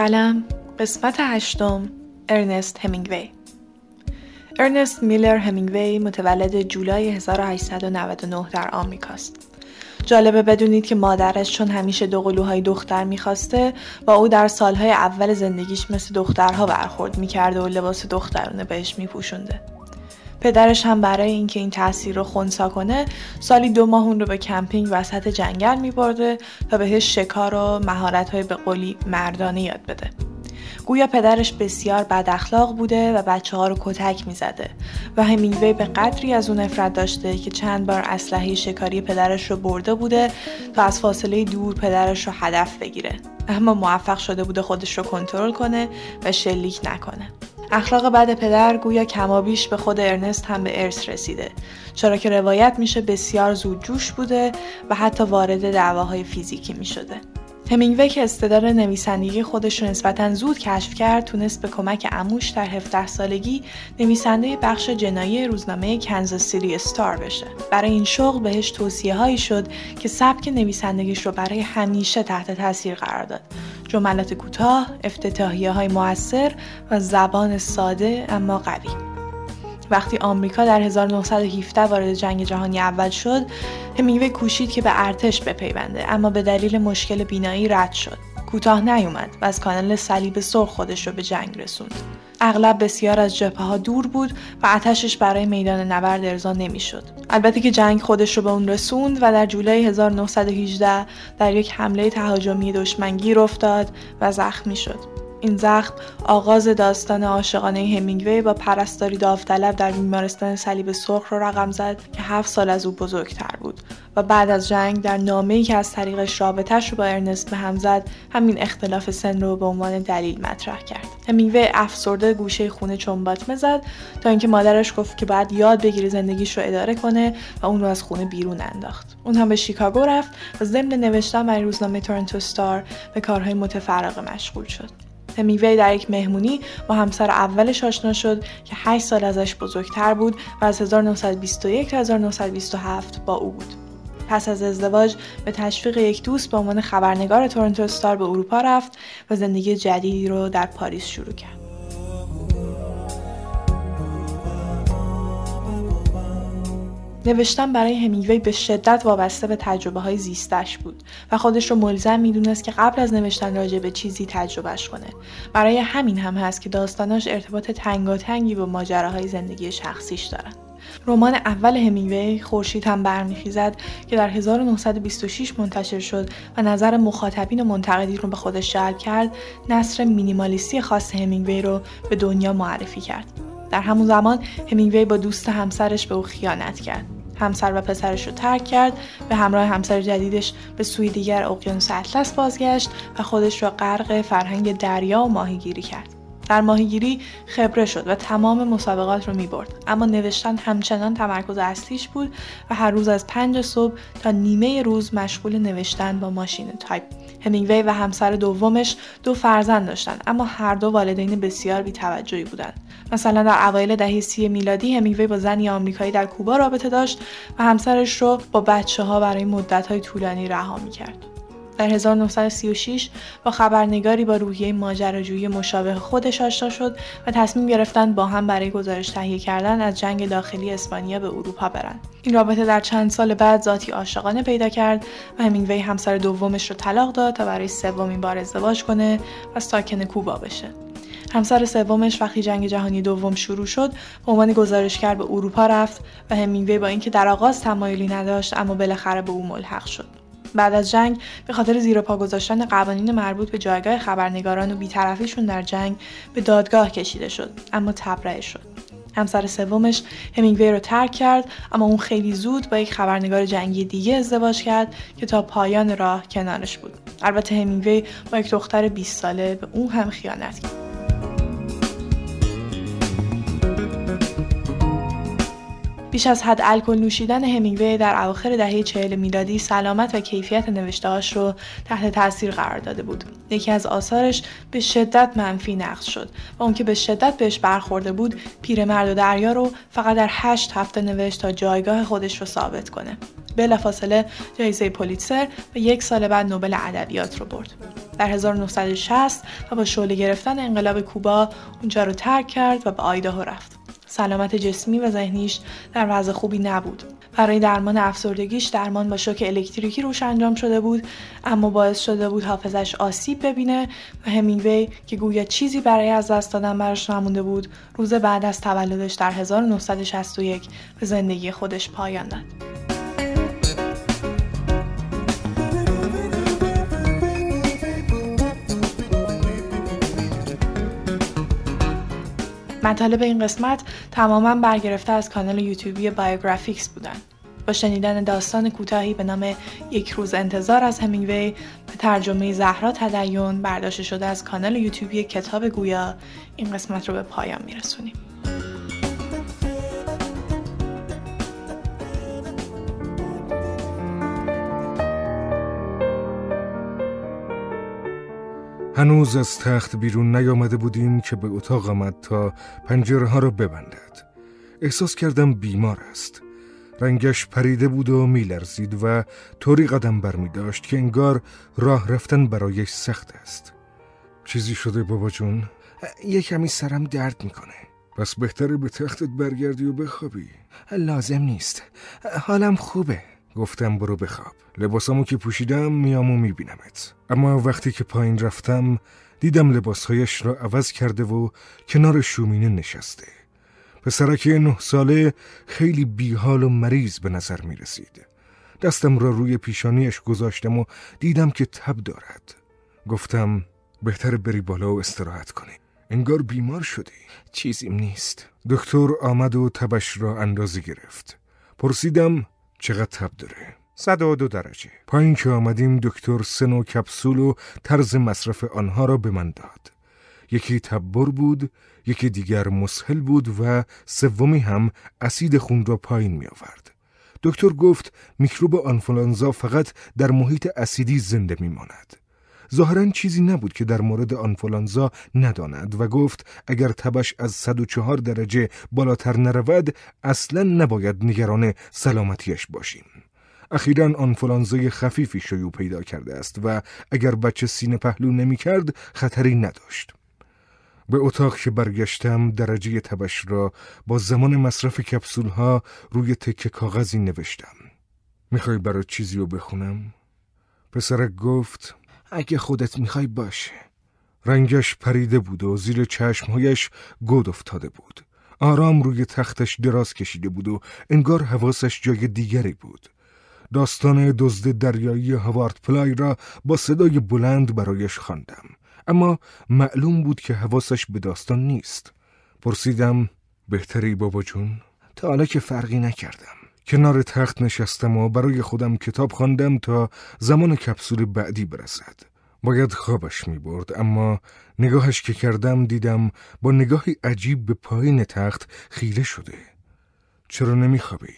Speaker 13: قلم قسمت هشتم ارنست همینگوی
Speaker 21: ارنست میلر همینگوی متولد جولای 1899 در آمریکاست. جالبه بدونید که مادرش چون همیشه دو قلوهای دختر می‌خواسته با او در سالهای اول زندگیش مثل دخترها برخورد می‌کرده و لباس دخترانه بهش میپوشونده. پدرش هم برای اینکه این تاثیر رو خونسا کنه سالی دو ماه اون رو به کمپینگ وسط جنگل میبرده تا بهش شکار و مهارت‌های به قولی مردانه یاد بده. گویا پدرش بسیار بد اخلاق بوده و بچه ها رو کتک می‌زده و همینگوی به قدری از اون نفرت داشته که چند بار اسلحه شکاری پدرش رو برده بوده تا از فاصله دور پدرش رو هدف بگیره اما موفق شده بوده خودش رو کنترل کنه و شلیک نکنه اخلاق بد پدر گویا کمابیش به خود ارنست هم به ارث رسیده. چرا که روایت میشه بسیار زود جوش بوده و حتی وارد دعواهای فیزیکی می‌شده. همینگوی که استعداد نویسندگی خودش رو نسبتا زود کشف کرد تونست به کمک اموش در 17 سالگی نویسنده بخش جنایی روزنامه کنزاس سیتی استار بشه. برای این شغل بهش توصیه هایی شد که سبک نویسندگیش رو برای همیشه تحت تاثیر قرار داد. جملات کوتاه افتتاحیه های موثر و زبان ساده اما قوی. وقتی آمریکا در 1917 وارد جنگ جهانی اول شد همینگوی کوشید که به ارتش بپیونده اما به دلیل مشکل بینایی رد شد کوتاه نیومد و از کانال صلیب سرخ خودش رو به جنگ رسوند اغلب بسیار از جبهه ها دور بود و آتشش برای میدان نبرد ارضا نمی‌شد. البته که جنگ خودش رو به اون رسوند و در جولای 1918 در یک حمله تهاجمی دشمنگیر افتاد و زخمی شد. این زخم آغاز داستان عاشقانه همینگوی با پرستاری داوطلب در بیمارستان صلیب سرخ رو رقم زد که هفت سال از او بزرگتر بود و بعد از جنگ در نامه‌ای که از طریقش رابطهش رو با ارنست به هم زد همین اختلاف سن رو به عنوان دلیل مطرح کرد. همینگوی افسرده گوشه خونه چنباتمه زد تا اینکه مادرش گفت که باید یاد بگیره زندگیش رو اداره کنه و اون رو از خونه بیرون انداخت. اون هم به شیکاگو رفت و ضمن نوشتن برای روزنامه تورنتو ستار به کارهای متفرقه مشغول شد. همیوی در یک مهمونی با همسر اولش آشنا شد که 8 سال ازش بزرگتر بود و از 1921 تا 1927 با او بود. پس از ازدواج به تشویق یک دوست به عنوان خبرنگار تورنتو استار به اروپا رفت و زندگی جدیدی رو در پاریس شروع کرد. نوشتن برای همینگوی به شدت وابسته به تجربه های زیستش بود و خودش رو ملزم می‌دونست که قبل از نوشتن راجع به چیزی تجربهش کنه. برای همین هم هست که داستاناش ارتباط تنگاتنگی با ماجراهای زندگی شخصیش دارن رمان اول همینگوی خورشید هم برمیخیزد که در 1926 منتشر شد و نظر مخاطبین و منتقدین رو به خودش جلب کرد نصر مینیمالیستی خاص همینگوی رو به دنیا معرفی کرد. در همون زمان همینگوی با دوست همسرش به او خیانت کرد. همسر و پسرش رو ترک کرد. به همراه همسر جدیدش به سوی دیگر اقیانوس اطلس بازگشت و خودش را غرق فرهنگ دریا و ماهیگیری کرد. در ماهیگیری خبره شد و تمام مسابقات رو می برد. اما نوشتن همچنان تمرکز اصلیش بود و هر روز از پنج صبح تا نیمه روز مشغول نوشتن با ماشین تایپ همینگوی و همسر دومش دو فرزند داشتند اما هر دو والدین بسیار بیتوجهی بودند مثلا در اوایل دهه سی میلادی همینگوی با زنی آمریکایی در کوبا رابطه داشت و همسرش رو با بچه ها برای مدت های طولانی رها می کرد. در 1936 با خبرنگاری با روحیه ماجراجویی مشابه خودش آشنا شد و تصمیم گرفتند با هم برای گزارش تهیه کردن از جنگ داخلی اسپانیا به اروپا برند. این رابطه در چند سال بعد ذاتی عاشقانه پیدا کرد و همینگوی همسر دومش رو طلاق داد تا برای سومین بار ازدواج کنه و ساکن کوبا بشه. همسر سومش وقتی جنگ جهانی دوم شروع شد به عنوان گزارشگر به اروپا رفت و همینگوی با اینکه در آغاز تمایلی نداشت اما بالاخره به او ملحق شد بعد از جنگ به خاطر زیر پا گذاشتن قوانین مربوط به جایگاه خبرنگاران و بیطرفیشون در جنگ به دادگاه کشیده شد اما تبرئه شد. همسر سومش همینگوی رو ترک کرد اما اون خیلی زود با یک خبرنگار جنگی دیگه ازدواج کرد که تا پایان راه کنارش بود. البته همینگوی با یک دختر 20 ساله به اون هم خیانت کرد. بیش از حد الکل نوشیدن همینگوی در اواخر دهه چهل میلادی سلامت و کیفیت نوشتهاش رو تحت تاثیر قرار داده بود. یکی از آثارش به شدت منفی نقد شد و اون که به شدت بهش برخورده بود پیرمرد و دریا رو فقط در هشت هفته نوشت تا جایگاه خودش رو ثابت کنه. بلافاصله جایزه پولیتسر و یک سال بعد نوبل ادبیات رو برد. در 1960 و با شعله گرفتن انقلاب کوبا اونجا رو ترک کرد و به آیداهو رفت. سلامت جسمی و ذهنیش در وضع خوبی نبود. برای درمان افسردگیش درمان با شوک الکتریکی روش انجام شده بود اما باعث شده بود حافظش آسیب ببینه و همینگوی که گویا چیزی برای از دست دادن براش نمونده بود روز بعد از تولدش در 1961 به زندگی خودش پایان داد. مطالب این قسمت تماما برگرفته از کانال یوتیوبی بایوگرافیکس بودن. با شنیدن داستان کوتاهی به نام یک روز انتظار از همینگوی به ترجمه زهرا تدیون برداشته شده از کانال یوتیوبی کتاب گویا این قسمت رو به پایان میرسونیم.
Speaker 22: هنوز از تخت بیرون نیامده بودیم که به اتاق آمد تا پنجره ها را ببندد. احساس کردم بیمار است. رنگش پریده بود و میلرزید و طوری قدم بر می داشت که انگار راه رفتن برایش سخت است. چیزی شده بابا جون؟
Speaker 23: یه کمی سرم درد می‌کنه.
Speaker 22: پس بهتره به تختت برگردی و بخوابی.
Speaker 23: لازم نیست. حالم خوبه.
Speaker 22: گفتم برو بخواب لباسامو که پوشیدم میام و میبینمت اما وقتی که پایین رفتم دیدم لباسهایش را عوض کرده و کنار شومینه نشسته پسرک نه ساله خیلی بیحال و مریض به نظر می رسید. دستم را روی پیشانیش گذاشتم و دیدم که تب دارد. گفتم بهتر بری بالا و استراحت کنی. انگار بیمار شدی.
Speaker 23: چیزیم نیست.
Speaker 22: دکتر آمد و تبش را اندازه گرفت. پرسیدم چقدر تب داره؟ صد و دو درجه. پایین که آمدیم دکتر سن و کپسول و طرز مصرف آنها را به من داد. یکی تبر بود یکی دیگر مسهل بود و سومی هم اسید خون را پایین می آورد. دکتر گفت میکروب آنفولانزا فقط در محیط اسیدی زنده می ماند. ظاهرا چیزی نبود که در مورد آنفولانزا نداند و گفت اگر تبش از 104 درجه بالاتر نرود اصلا نباید نگران سلامتیش باشیم. اخیرا آنفولانزای خفیفی شیوع پیدا کرده است و اگر بچه سینه پهلو نمی کرد خطری نداشت. به اتاق که برگشتم درجه تبش را با زمان مصرف کپسول ها روی تکه کاغذی نوشتم می‌خوای برای چیزی رو بخونم؟ پسرک گفت
Speaker 23: اگه خودت می‌خوای باشه.
Speaker 22: رنگش پریده بود و زیر چشمهایش گود افتاده بود. آرام روی تختش دراز کشیده بود و انگار حواسش جای دیگری بود. داستان دزد دریایی هاوارد پلای را با صدای بلند برایش خواندم. اما معلوم بود که حواسش به داستان نیست. پرسیدم بهتری بابا جون؟
Speaker 23: تا حالا که فرقی نکردم.
Speaker 22: کنار تخت نشستم و برای خودم کتاب خواندم تا زمان کپسول بعدی برسد. باید خوابش می برد اما نگاهش که کردم دیدم با نگاهی عجیب به پایین تخت خیره شده. چرا نمی خوابی؟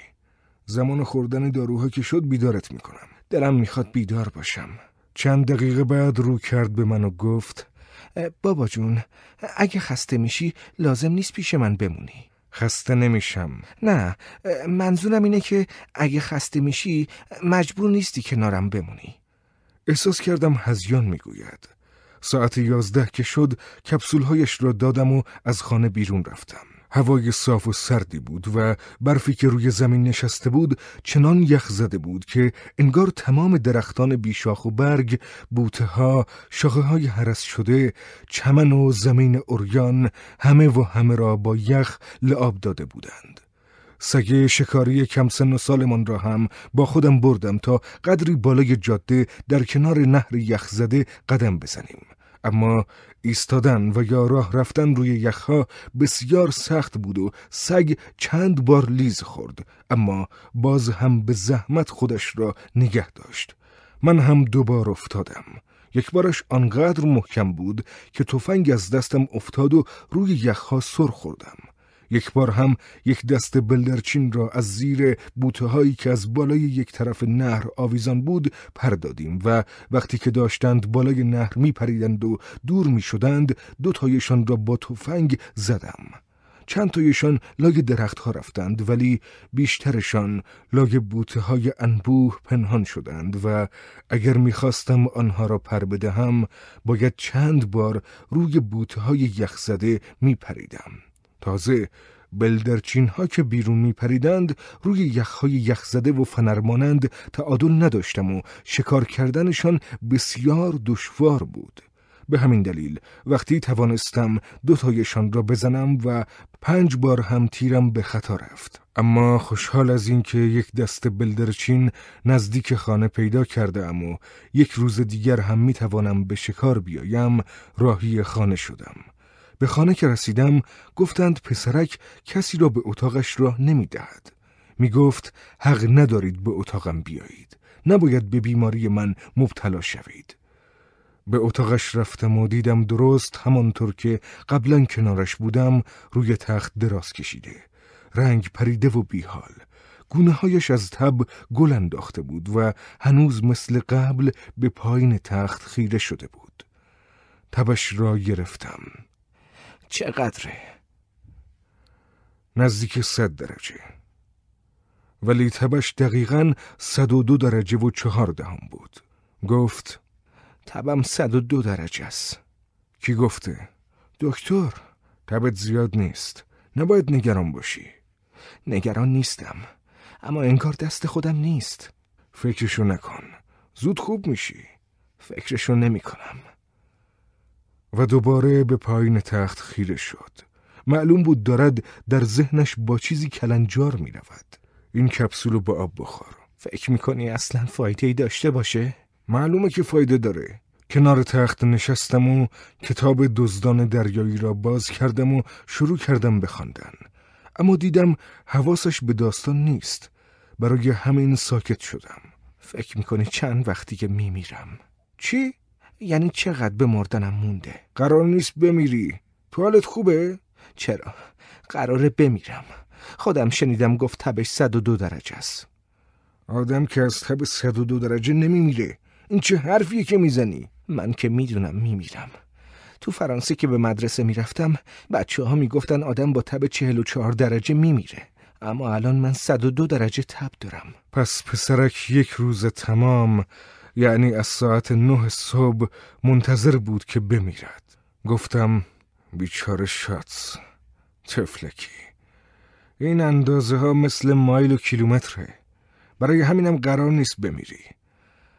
Speaker 22: زمان خوردن داروها که شد بیدارت می‌کنم.
Speaker 23: دلم می‌خواد بیدار باشم.
Speaker 22: چند دقیقه بعد رو کرد به من و گفت
Speaker 23: بابا جون اگه خسته میشی لازم نیست پیش من بمونی.
Speaker 22: خسته نمیشم.
Speaker 23: نه منظورم اینه که اگه خسته میشی مجبور نیستی کنارم بمونی.
Speaker 22: احساس کردم هزیان می‌گوید. ساعت یازده که شد کپسولهایش را دادم و از خانه بیرون رفتم. هوای صاف و سردی بود و برفی که روی زمین نشسته بود چنان یخ زده بود که انگار تمام درختان بیشاخ و برگ بوته ها شاخه های حرس شده چمن و زمین اوریان همه و همه را با یخ لعاب داده بودند. سگه شکاری کم سن و سالمان را هم با خودم بردم تا قدری بالای جاده در کنار نهر یخ زده قدم بزنیم. اما ایستادن و یا راه رفتن روی یخها بسیار سخت بود و سگ چند بار لیز خورد اما باز هم به زحمت خودش را نگه داشت. من هم دوبار افتادم. یک بارش آنقدر محکم بود که تفنگ از دستم افتاد و روی یخها سر خوردم. یک بار هم یک دست بلدرچین را از زیر بوته هایی که از بالای یک طرف نهر آویزان بود پردادیم و وقتی که داشتند بالای نهر می پریدند و دور می شدند دو تایشان را با تفنگ زدم چند تایشان لای درخت ها رفتند ولی بیشترشان لای بوته های انبوه پنهان شدند و اگر می‌خواستم آنها را پر بدهم باید چند بار روی بوته های یخزده می پریدم. تازه بلدرچین ها که بیرون می پریدند روی یخهای یخزده و فنرمانند تعادل نداشتم و شکار کردنشان بسیار دشوار بود. به همین دلیل وقتی توانستم دوتایشان را بزنم و پنج بار هم تیرم به خطا رفت. اما خوشحال از اینکه یک دست بلدرچین نزدیک خانه پیدا کرده ام و یک روز دیگر هم می توانم به شکار بیایم راهی خانه شدم. به خانه که رسیدم گفتند پسرک کسی را به اتاقش راه نمی دهد می گفت حق ندارید به اتاقم بیایید. نباید به بیماری من مبتلا شوید. به اتاقش رفتم و دیدم درست همانطور که قبلا کنارش بودم روی تخت دراز کشیده. رنگ پریده و بیحال. گونه هایش از تب گل انداخته بود و هنوز مثل قبل به پایین تخت خیره شده بود. تبش را گرفتم. چقدره؟ نزدیک صد درجه. ولی تبش دقیقا صد و دو درجه و چهار دهم بود. گفت تبم صد و دو درجه است. کی گفته؟ دکتر. تبت زیاد نیست. نباید نگران باشی. نگران نیستم اما انگار دست خودم نیست. فکرشو نکن. زود خوب میشی. فکرشو نمی کنم و دوباره به پایین تخت خیره شد. معلوم بود دارد در ذهنش با چیزی کلنجار می رود این کپسولو با آب بخور. فکر می‌کنی اصلا فایده ای داشته باشه؟ معلومه که فایده داره. کنار تخت نشستم و کتاب دزدان دریایی را باز کردم و شروع کردم بخواندن. اما دیدم حواسش به داستان نیست. برای همین ساکت شدم. فکر می‌کنی چند وقتی که میمیرم. چی؟ یعنی چقدر به مردنم مونده؟ قرار نیست بمیری. تو حالت خوبه؟ چرا؟ قراره بمیرم. خودم شنیدم گفت تبش 102 درجه است. آدم که از تب 102 درجه نمیمیره. این چه حرفیه که می‌زنی؟ من که می‌دونم میمیرم. تو فرانسه که به مدرسه می‌رفتم بچه ها می‌گفتن آدم با تب 44 درجه میمیره. اما الان من 102 درجه تب دارم. پس پسرک یک روز تمام یعنی از ساعت نه صبح منتظر بود که بمیرد. گفتم بیچاره شاتس تفلکی این اندازه ها مثل مایل و کیلومتره. برای همینم قرار نیست بمیری.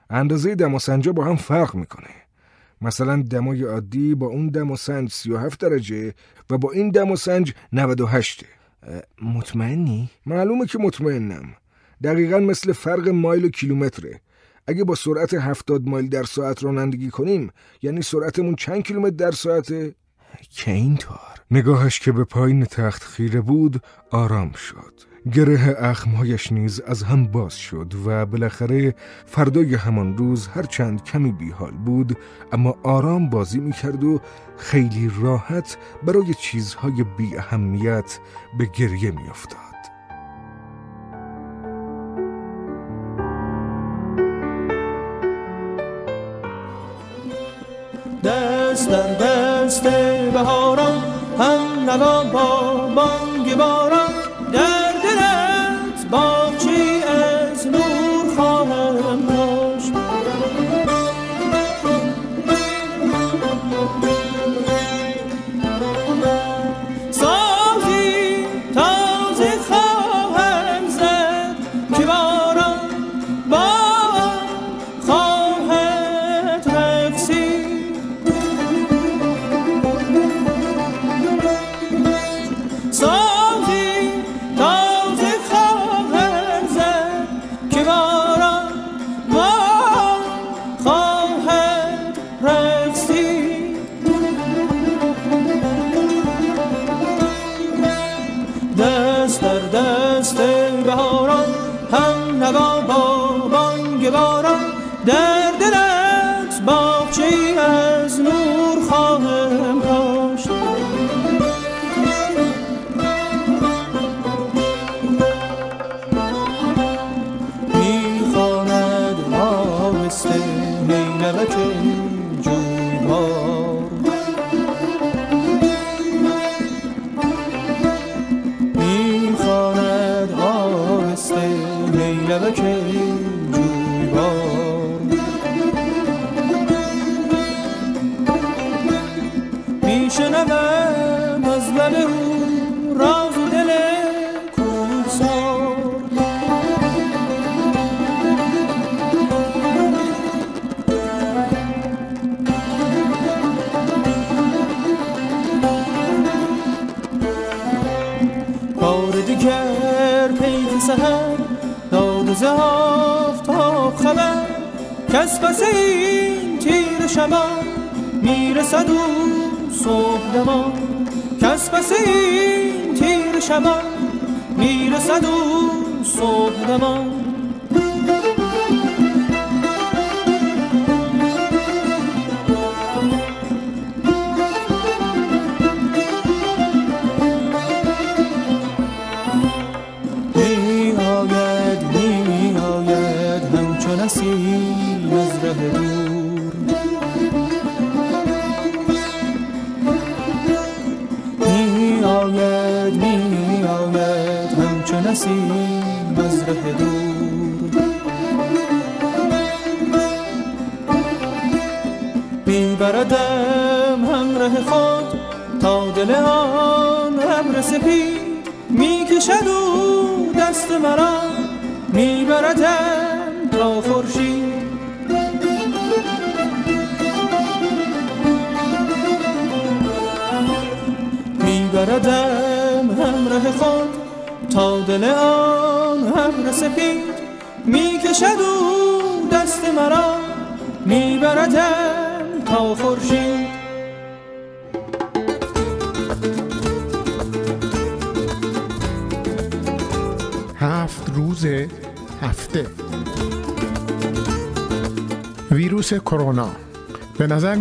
Speaker 22: اندازه دماسنجا با هم فرق می‌کنه. مثلا دمای عادی با اون دماسنج 37 درجه و با این دماسنج 98 مطمئنی؟ معلومه که مطمئنم. دقیقا مثل فرق مایل و کیلومتره. اگه با سرعت 70 مایل در ساعت رانندگی کنیم یعنی سرعتمون چند کیلومتر در ساعته؟ که اینطور نگاهش که به پایین تخت خیره بود آرام شد گره اخمهایش نیز از هم باز شد و بالاخره فردای همان روز هرچند کمی بیحال بود اما آرام بازی می‌کرد و خیلی راحت برای چیزهای بی اهمیت به گریه میافتاد.
Speaker 19: دست در دست بهاران هم نوا با بانگ باران.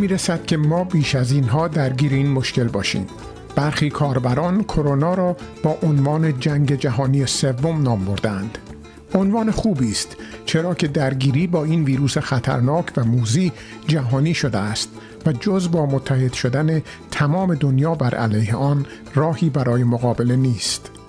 Speaker 4: به نظر می رسد که ما بیش از اینها درگیر این مشکل باشیم. برخی کاربران کرونا را با عنوان جنگ جهانی سوم نام بردند عنوان خوبی است چرا که درگیری با این ویروس خطرناک و موزی جهانی شده است و جز با متحد شدن تمام دنیا بر علیه آن راهی برای مقابله نیست.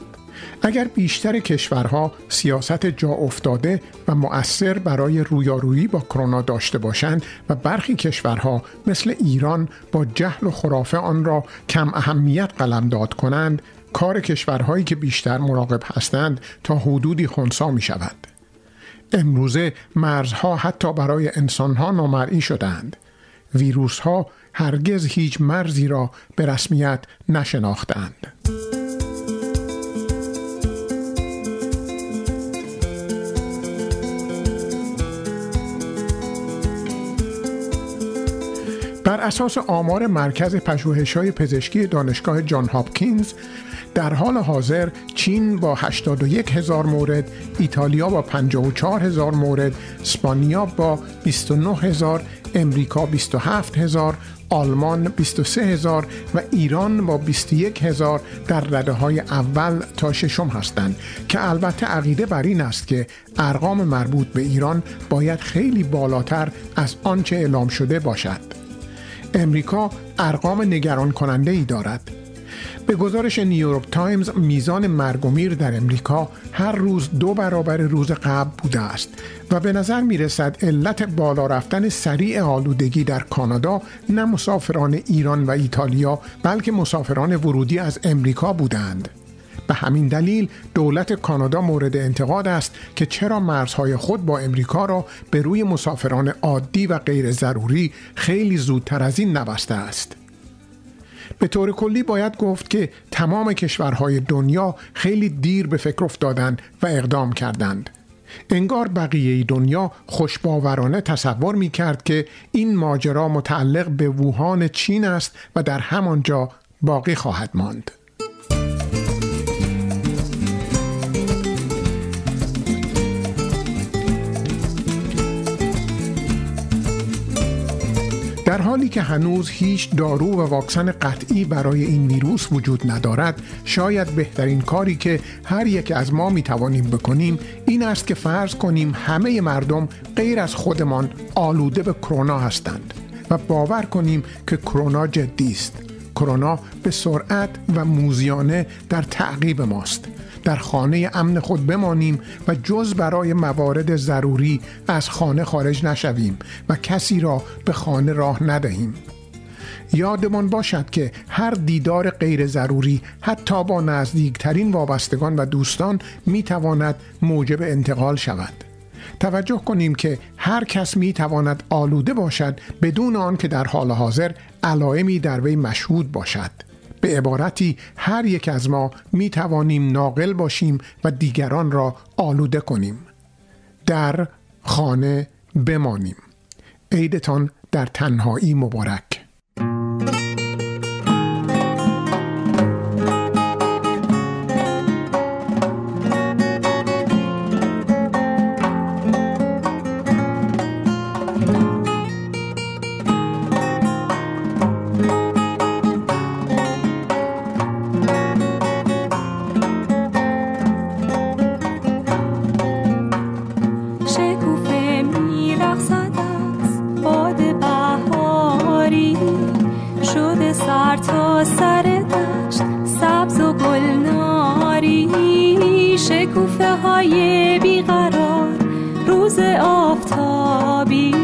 Speaker 4: اگر بیشتر کشورها سیاست جا افتاده و مؤثر برای رویارویی با کرونا داشته باشند و برخی کشورها مثل ایران با جهل و خرافه آن را کم اهمیت قلمداد کنند کار کشورهایی که بیشتر مراقب هستند تا حدودی خونسا می شود. امروزه مرزها حتی برای انسانها نامرئی شدند. ویروس ها هرگز هیچ مرزی را به رسمیت نشناختند. بر اساس آمار مرکز پژوهش‌های پزشکی دانشگاه جان هاپکینز در حال حاضر چین با 81 هزار مورد، ایتالیا با 54 هزار مورد، اسپانیا با 29 هزار، امریکا 27 هزار، آلمان 23 هزار و ایران با 21 هزار در رده های اول تا ششم هستند که البته عقیده بر این است که ارقام مربوط به ایران باید خیلی بالاتر از آنچه اعلام شده باشد. امریکا ارقام نگران کننده ای دارد. به گزارش نیویورک تایمز میزان مرگ و میر در امریکا هر روز دو برابر روز قبل بوده است و به نظر می رسد علت بالا رفتن سریع آلودگی در کانادا نه مسافران ایران و ایتالیا بلکه مسافران ورودی از امریکا بودند. به همین دلیل دولت کانادا مورد انتقاد است که چرا مرزهای خود با امریکا را به روی مسافران عادی و غیر ضروری خیلی زودتر از این نبسته است. به طور کلی باید گفت که تمام کشورهای دنیا خیلی دیر به فکر افتادند و اقدام کردند. انگار بقیه دنیا خوشباورانه تصور می کرد که این ماجرا متعلق به ووهان چین است و در همانجا باقی خواهد ماند. در حالی که هنوز هیچ دارو و واکسن قطعی برای این ویروس وجود ندارد شاید بهترین کاری که هر یک از ما می توانیم بکنیم این است که فرض کنیم همه مردم غیر از خودمان آلوده به کرونا هستند و باور کنیم که کرونا جدی است. کرونا به سرعت و موزیانه در تعقیب ماست. در خانه امن خود بمانیم و جز برای موارد ضروری از خانه خارج نشویم و کسی را به خانه راه ندهیم. یادمان باشد که هر دیدار غیر ضروری حتی با نزدیکترین وابستگان و دوستان می تواند موجب انتقال شود. توجه کنیم که هر کس می تواند آلوده باشد بدون آن که در حال حاضر علائمی در وی مشهود باشد. به عبارتی هر یک از ما می توانیم ناقل باشیم و دیگران را آلوده کنیم. در خانه بمانیم. عیدتان در تنهایی مبارک.
Speaker 24: شکوفه های بیقرار روز آفتابی.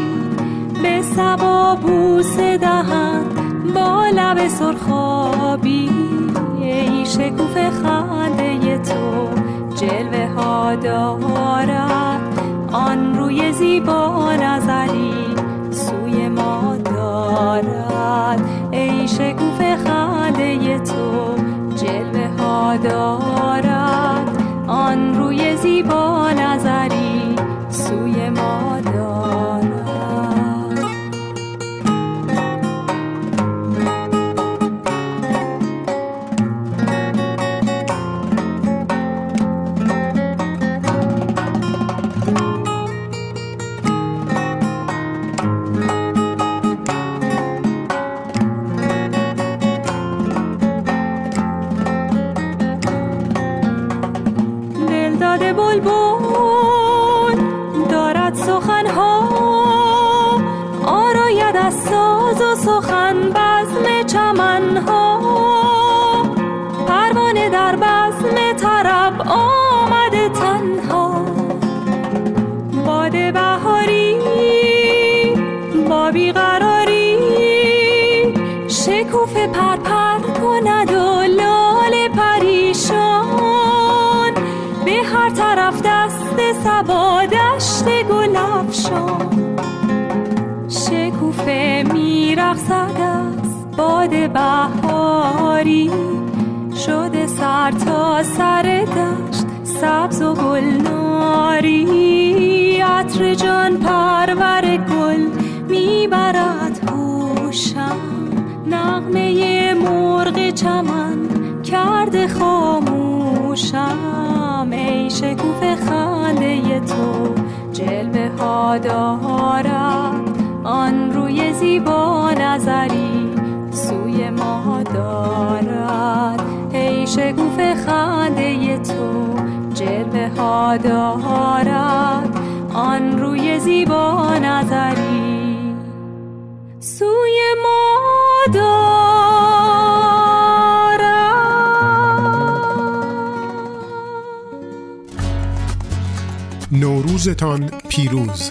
Speaker 24: به سبا بوسه دهند با لب سرخابی. ای شکوفه خنده تو جلوه ها دارد. آن روی زیبا نظری سوی ما دارد. ای شکوفه خنده تو جلوه ها دارد. آن روی زیبا نظری. افشان. شکوفه میرقصد از باد بهاری. شده سر تا سر دشت سبز و گلناری. عطر جان پرور گل می‌برد هوشم نغمه دارد آن روی زیبا نظری سوی ما دارد. ای شکوفه خنده تو جلوه ها دارد. آن روی زیبا نظری سوی ما
Speaker 4: نوروزتان پیروز.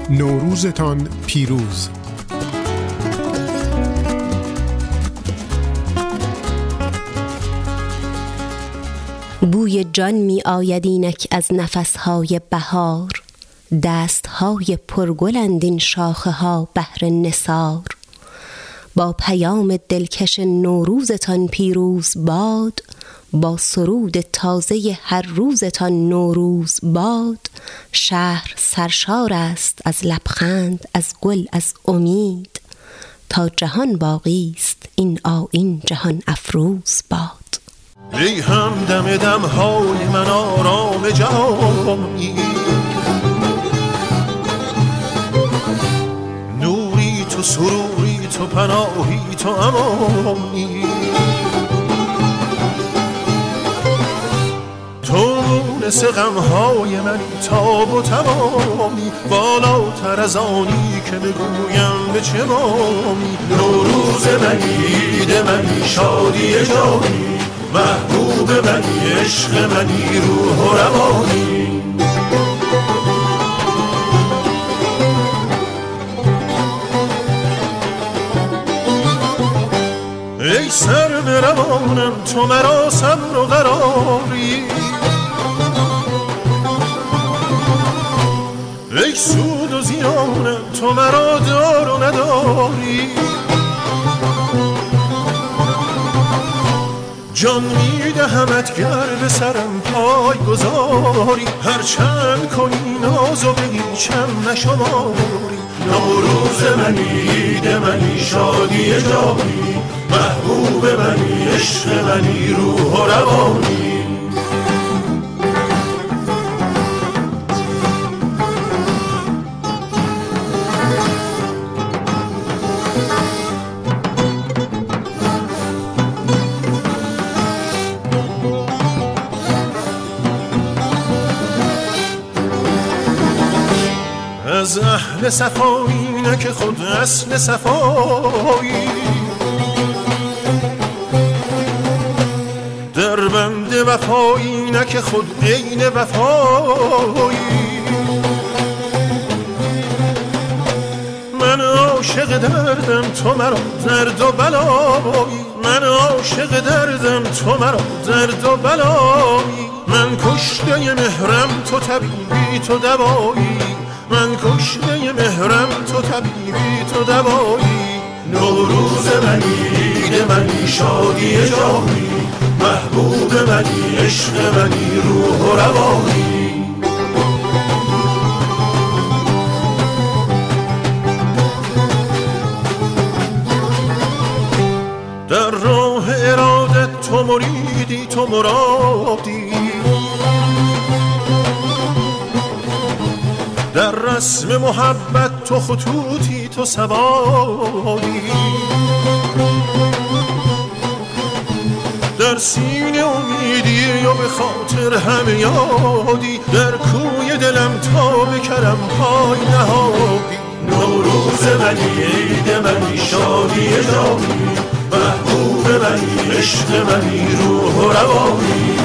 Speaker 4: نوروزتان پیروز.
Speaker 10: بوی جان می آید اینک از نفسهای بهار. دستهای پرگلند این شاخه ها بهر نثار. با پیام دلکش نوروزتان پیروز باد با سرود تازه هر روزتان نوروز باد شهر سرشار است از لبخند از گل از امید. تا جهان باقی است این آیین جهان افروز باد.
Speaker 19: ای همدم دم های من آرام جهانی نوری تو سروری تو پناهی تو امانی. تو مونس غم های من تاب و تمامی بالاتر از آنی که بگویم به چه مامی نوروز منی عید منی شادی جانی
Speaker 25: محبوب منی عشق منی روح و روانی. ای سر به روانم تو مرا صبر و قراری. ای سود و زیانم تو مرا دار و نداری. جان میدهمت گر به سرم پای گذاری. هر چند کنی ناز و بگیچم نشماری. نوروز منی عید منی شادی جانی. محبوب منی عشق منی روح و روانی. صفایی نه که خود اصل صفایی. در بند وفایی نه که خود عین وفایی. من عاشق دردم تو مرا درد و بلایی. من عاشق دردم تو مرا درد و بلایی. من کشته مهرم تو طبیبی تو دوایی. من کشته مهرم تو طبیبی تو دوایی نوروز منی عید منی شادی جانی محبوب منی عشق منی روح و روانی در راه ارادت تو مریدی تو مرادی. محبت تو خطوطی تو سوادی. در سینه امیدی یا به خاطر همه یادی در کوی دلم تا به کرم پای نهادی. نوروز منی عید منی شادی جانی. محبوب منی عشق منی روح و روانی.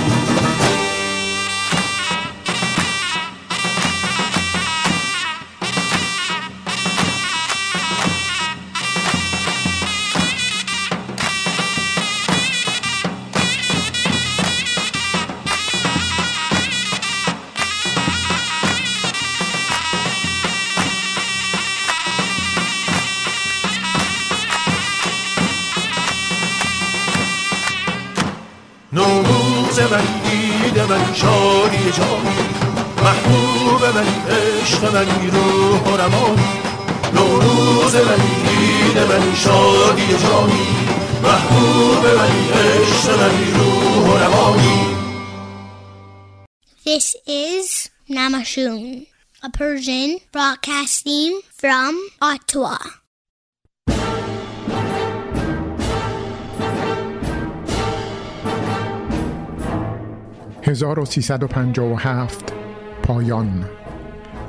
Speaker 3: Namashun, a Persian broadcasting from Ottawa.
Speaker 4: 1357 پایان.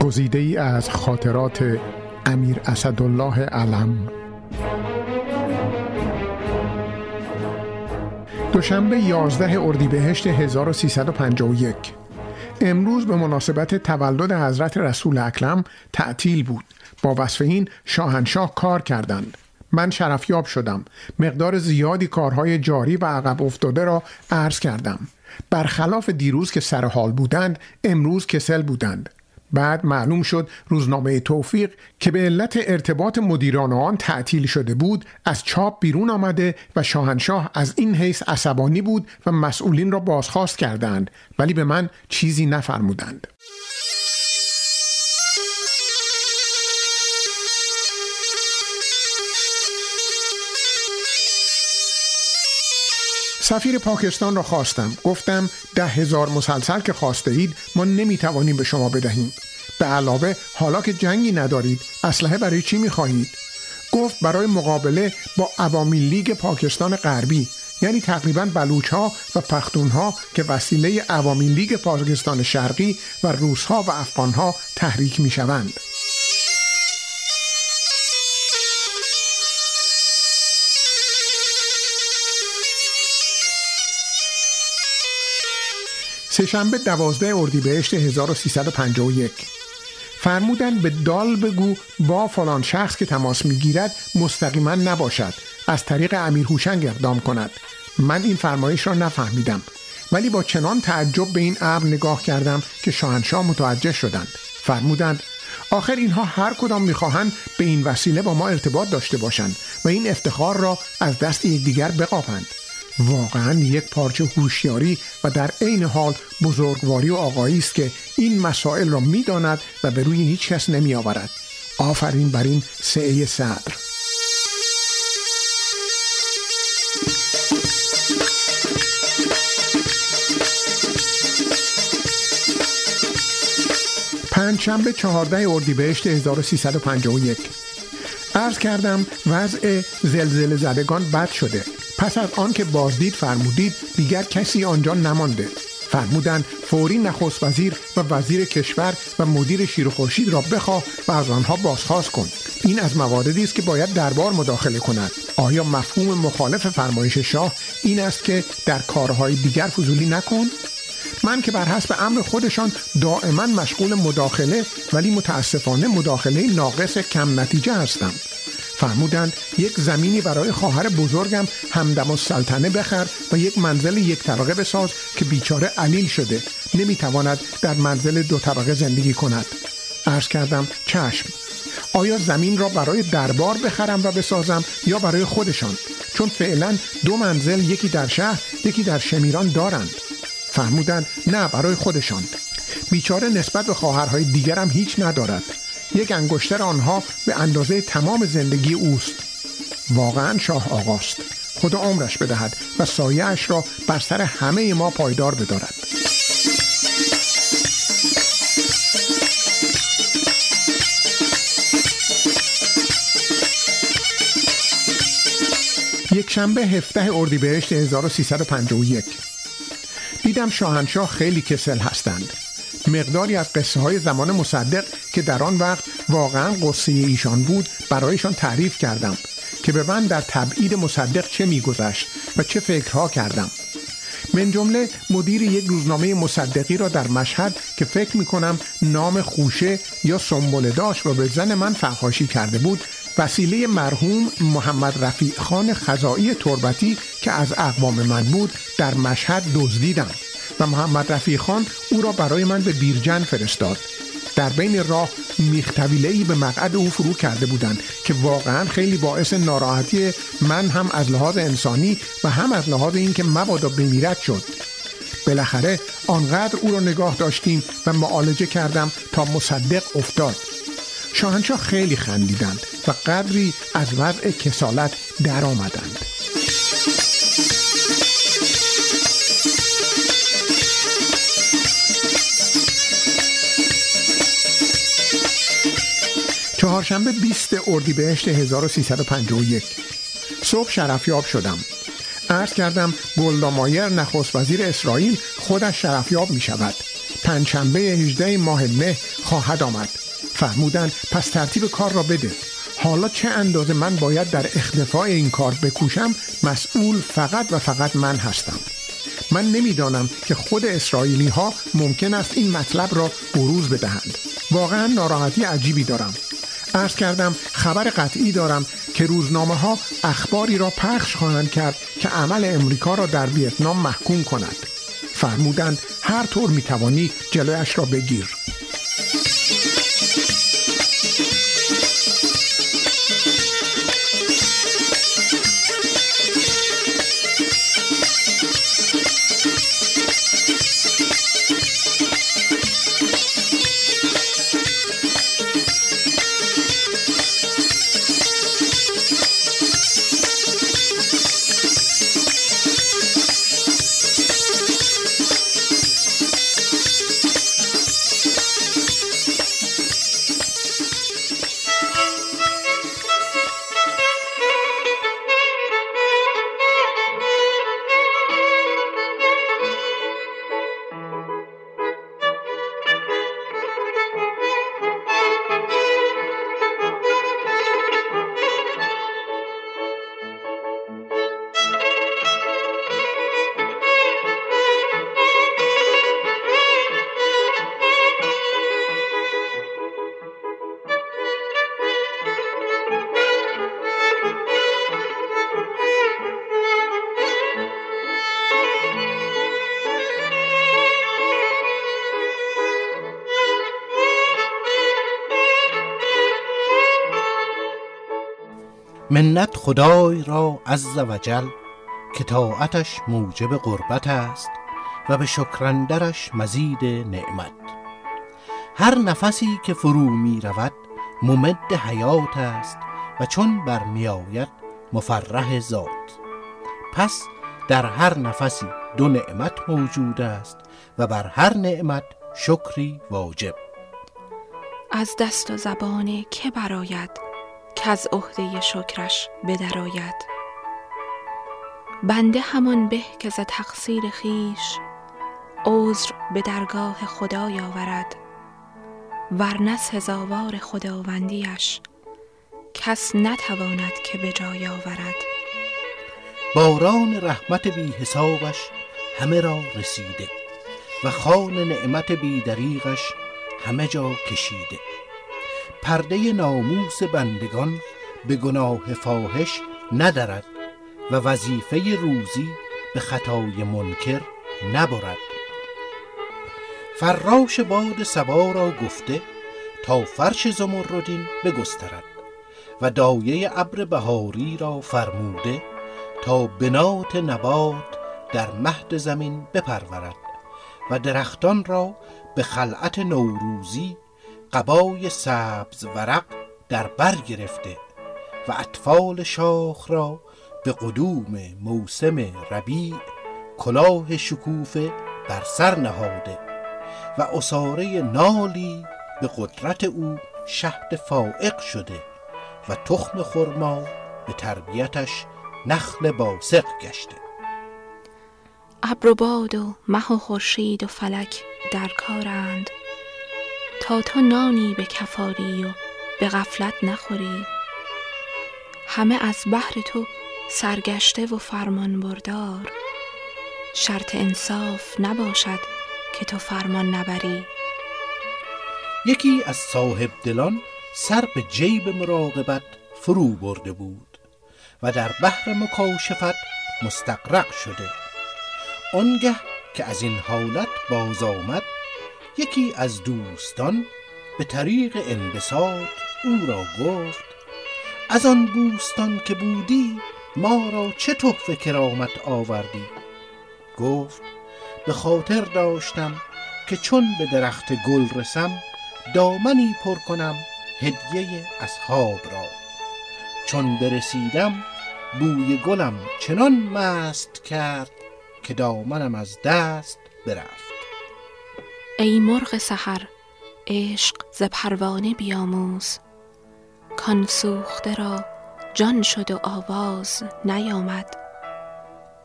Speaker 4: گزیده ای از خاطرات امیر اسدالله علم. دوشنبه 11 اردیبهشت 1351 امروز به مناسبت تولد حضرت رسول اکرم تعطیل بود. با وصف این شاهنشاه کار کردند. من شرفیاب شدم. مقدار زیادی کارهای جاری و عقب افتاده را عرض کردم. برخلاف دیروز که سر حال بودند امروز کسل بودند. بعد معلوم شد روزنامه توفیق که به علت ارتباط مدیران آن تعطیل شده بود از چاپ بیرون آمده و شاهنشاه از این حیث عصبانی بود و مسئولین را بازخواست کردند ولی به من چیزی نفرمودند. سفیر پاکستان را خواستم. گفتم ده هزار مسلسل که خواسته اید ما نمی‌توانیم به شما بدهیم. به علاوه حالا که جنگی ندارید اسلحه برای چی می‌خواهید؟ گفت برای مقابله با عوامی لیگ پاکستان غربی یعنی تقریبا بلوچ ها و پختون ها که وسیله عوامی لیگ پاکستان شرقی و روس ها و افغان ها تحریک می شوند. سهشنبه دوازده اردیبهشت 1351 فرمودن به دال بگو با فلان شخص که تماس می‌گیرد مستقیما نباشد. از طریق امیر هوشنگ اقدام کند. من این فرمایش را نفهمیدم. ولی با چنان تعجب به این امر نگاه کردم که شاهنشاه متوجه شدند. فرمودند آخر اینها هر کدام می‌خواهند به این وسیله با ما ارتباط داشته باشند و این افتخار را از دست یکدیگر بقاپند. واقعا یک پارچه هوشیاری و در عین حال بزرگواری و آقایی است که این مسائل را می‌داند و به روی هیچ کس نمی آورد آفرین بر این سعه صدر پنجشنبه چهارده اردیبهشت 1351 عرض کردم وضع زلزله زدگان بد شده. پس از آن که بازدید فرمودید دیگر کسی آنجا نمانده. فرمودند فوری نخست وزیر و وزیر کشور و مدیر شیر خورشید را بخواه و از آنها بازخواست کن. این از مواردی است که باید دربار مداخله کند. آیا مفهوم مخالف فرمایش شاه این است که در کارهای دیگر فضولی نکن؟ من که بر حسب امر خودشان دائما مشغول مداخله ولی متاسفانه مداخله ناقص کم نتیجه هستم. فرمودند یک زمینی برای خواهر بزرگم همدم السلطنه بخر و یک منزل یک طبقه بساز که بیچاره علیل شده. نمی‌تواند در منزل دو طبقه زندگی کند. عرض کردم چشم. آیا زمین را برای دربار بخرم و بسازم یا برای خودشان؟ چون فعلا دو منزل یکی در شهر یکی در شمیران دارند. فرمودند نه برای خودشان. بیچاره نسبت به خواهرهای دیگرم هیچ ندارد. یک انگشتر آنها به اندازه تمام زندگی اوست. واقعا شاه آقاست. خدا عمرش بدهد و سایهاش را بر سر همه ما پایدار بدارد. یک شنبه هفته اردیبهشت 1351 دیدم شاهنشاه خیلی کسل هستند. مقداری از قصه های زمان مصدق که در آن وقت واقعا قصه ایشان بود برایشان تعریف کردم که به من در تبعید مصدق چه میگذشت و چه فکرها کردم. من جمله مدیر یک روزنامه مصدقی را در مشهد که فکر می کنم نام خوشه یا سنبله داشت و به زن من فحاشی کرده بود وسیله مرحوم محمد رفیع خان خزائی تربتی که از اقوام من بود در مشهد دزدیدم و محمد رفیع خان او را برای من به بیرجن فرستاد. در بین راه میختویله به مقعد او فرو کرده بودند که واقعا خیلی باعث ناراحتی من هم از لحاظ انسانی و هم از لحاظ اینکه مبادا بمیرد شد. بالاخره آنقدر او را نگاه داشتیم و معالجه کردم تا مصدق افتاد. شاهنشاه خیلی خندیدند. و قدری از وضع کسالت در آمدند. چهارشنبه 20 اردیبهشت 1351 صبح شرفیاب شدم. عرض کردم گلدامایر نخست وزیر اسرائیل خودش شرفیاب می شود پنجشنبه 18 ماه مه خواهد آمد. فرمودند پس ترتیب کار را بده. حالا چه اندازه من باید در اختفاع این کار بکوشم؟ مسئول فقط و فقط من هستم. من نمی‌دانم که خود اسرائیلی ها ممکن است این مطلب را بروز بدهند. واقعا ناراحتی عجیبی دارم. عرض کردم خبر قطعی دارم که روزنامه ها اخباری را پخش خواهند کرد که عمل امریکا را در ویتنام محکوم کند. فرمودند هر طور می‌توانی جلویش را بگیر.
Speaker 2: منت خدای را عز و جل که طاعتش موجب قربت است و به شکرندرش مزید نعمت. هر نفسی که فرو می رود ممد حیات است و چون برمی آید مفرح ذات. پس در هر نفسی دو نعمت موجود است و بر هر نعمت شکری واجب.
Speaker 26: از دست و زبان که براید که از عهده شکرش بدراید بنده همان به که ز تقصیر خیش عذر به درگاه خدای آورد ورنه سزاوار خداوندیش کس نتواند که به جای آورد.
Speaker 2: باران رحمت بی حسابش همه را رسیده و خان نعمت بی دریغش همه جا کشیده. پرده ناموس بندگان به گناه فاحش ندرد و وظیفه روزی به خطای منکر نبرد. فراش باد سبا را گفته تا فرش زمردین بگسترد و دایه ابر بهاری را فرموده تا بنات نبات در مهد زمین بپرورد و درختان را به خلعت نوروزی قبای سبز ورق در بر گرفته و اطفال شاخ را به قدوم موسم ربیع کلاه شکوفه بر سر نهاده و اساره نالی به قدرت او شهد فائق شده و تخم خرما به تربیتش نخل باسق گشته.
Speaker 26: ابر و باد و مه و خورشید و فلک در کارند. تا تو نانی به کفاری و به غفلت نخوری. همه از بحر تو سرگشته و فرمان بردار. شرط انصاف نباشد که تو فرمان نبری.
Speaker 2: یکی از صاحب دلان سر به جیب مراقبت فرو برده بود و در بحر مکاشفت مستقرق شده. آنگه که از این حالت باز آمد یکی از دوستان به طریق انبساط او را گفت از آن بوستان که بودی ما را چه تحفه کرامت آوردی؟ گفت به خاطر داشتم که چون به درخت گل رسم دامنی پر کنم هدیه اصحاب را. چون برسیدم بوی گلم چنان مست کرد که دامنم از دست برفت.
Speaker 26: ای مرغ سحر عشق ز پروانه بیاموز. کان سوخته را جان شد و آواز نیامد.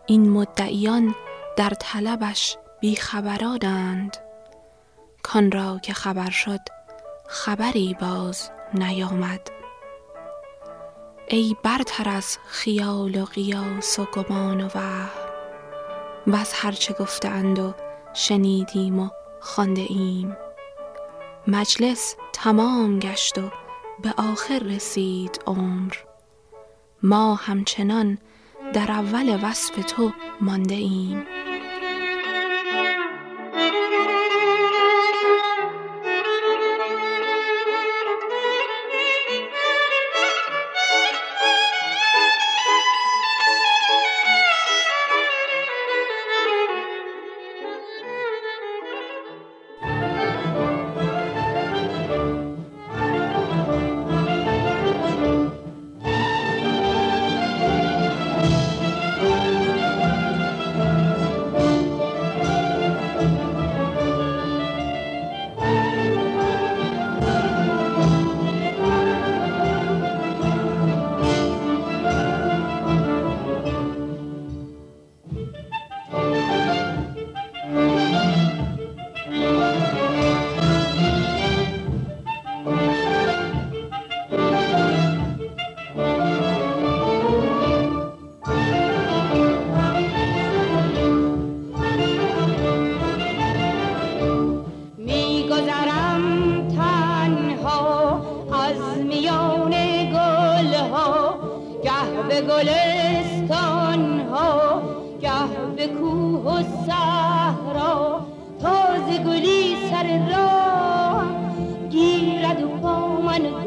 Speaker 26: این مدعیان در طلبش بیخبرانند. کان را که خبر شد خبری باز نیامد. ای برتر از خیال و قیاس و گمان و وهم وز هرچه گفتند و شنیدیم و خوانده ایم مجلس تمام گشت و به آخر رسید عمر. ما همچنان در اول وصف تو مانده ایم
Speaker 27: میگذرم تنها از میان گل ها گه به گلستان ها گه به کوه و صحرا. تازه گلی سر راه گیرد و با من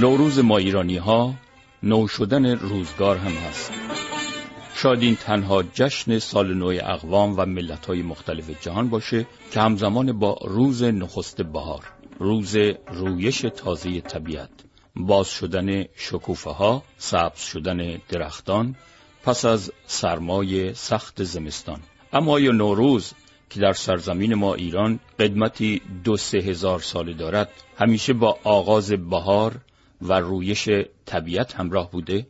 Speaker 28: نوروز ما ایرانی ها نو شدن روزگار هم هست. شاید این تنها جشن سال نو اقوام و ملت های مختلف جهان باشه که همزمان با روز نخست بهار روز رویش تازه طبیعت باز شدن شکوفه ها سبز شدن درختان پس از سرمای سخت زمستان. اما آیا نوروز که در سرزمین ما ایران قدمتی دو سه هزار ساله دارد همیشه با آغاز بهار و رویش طبیعت همراه بوده؟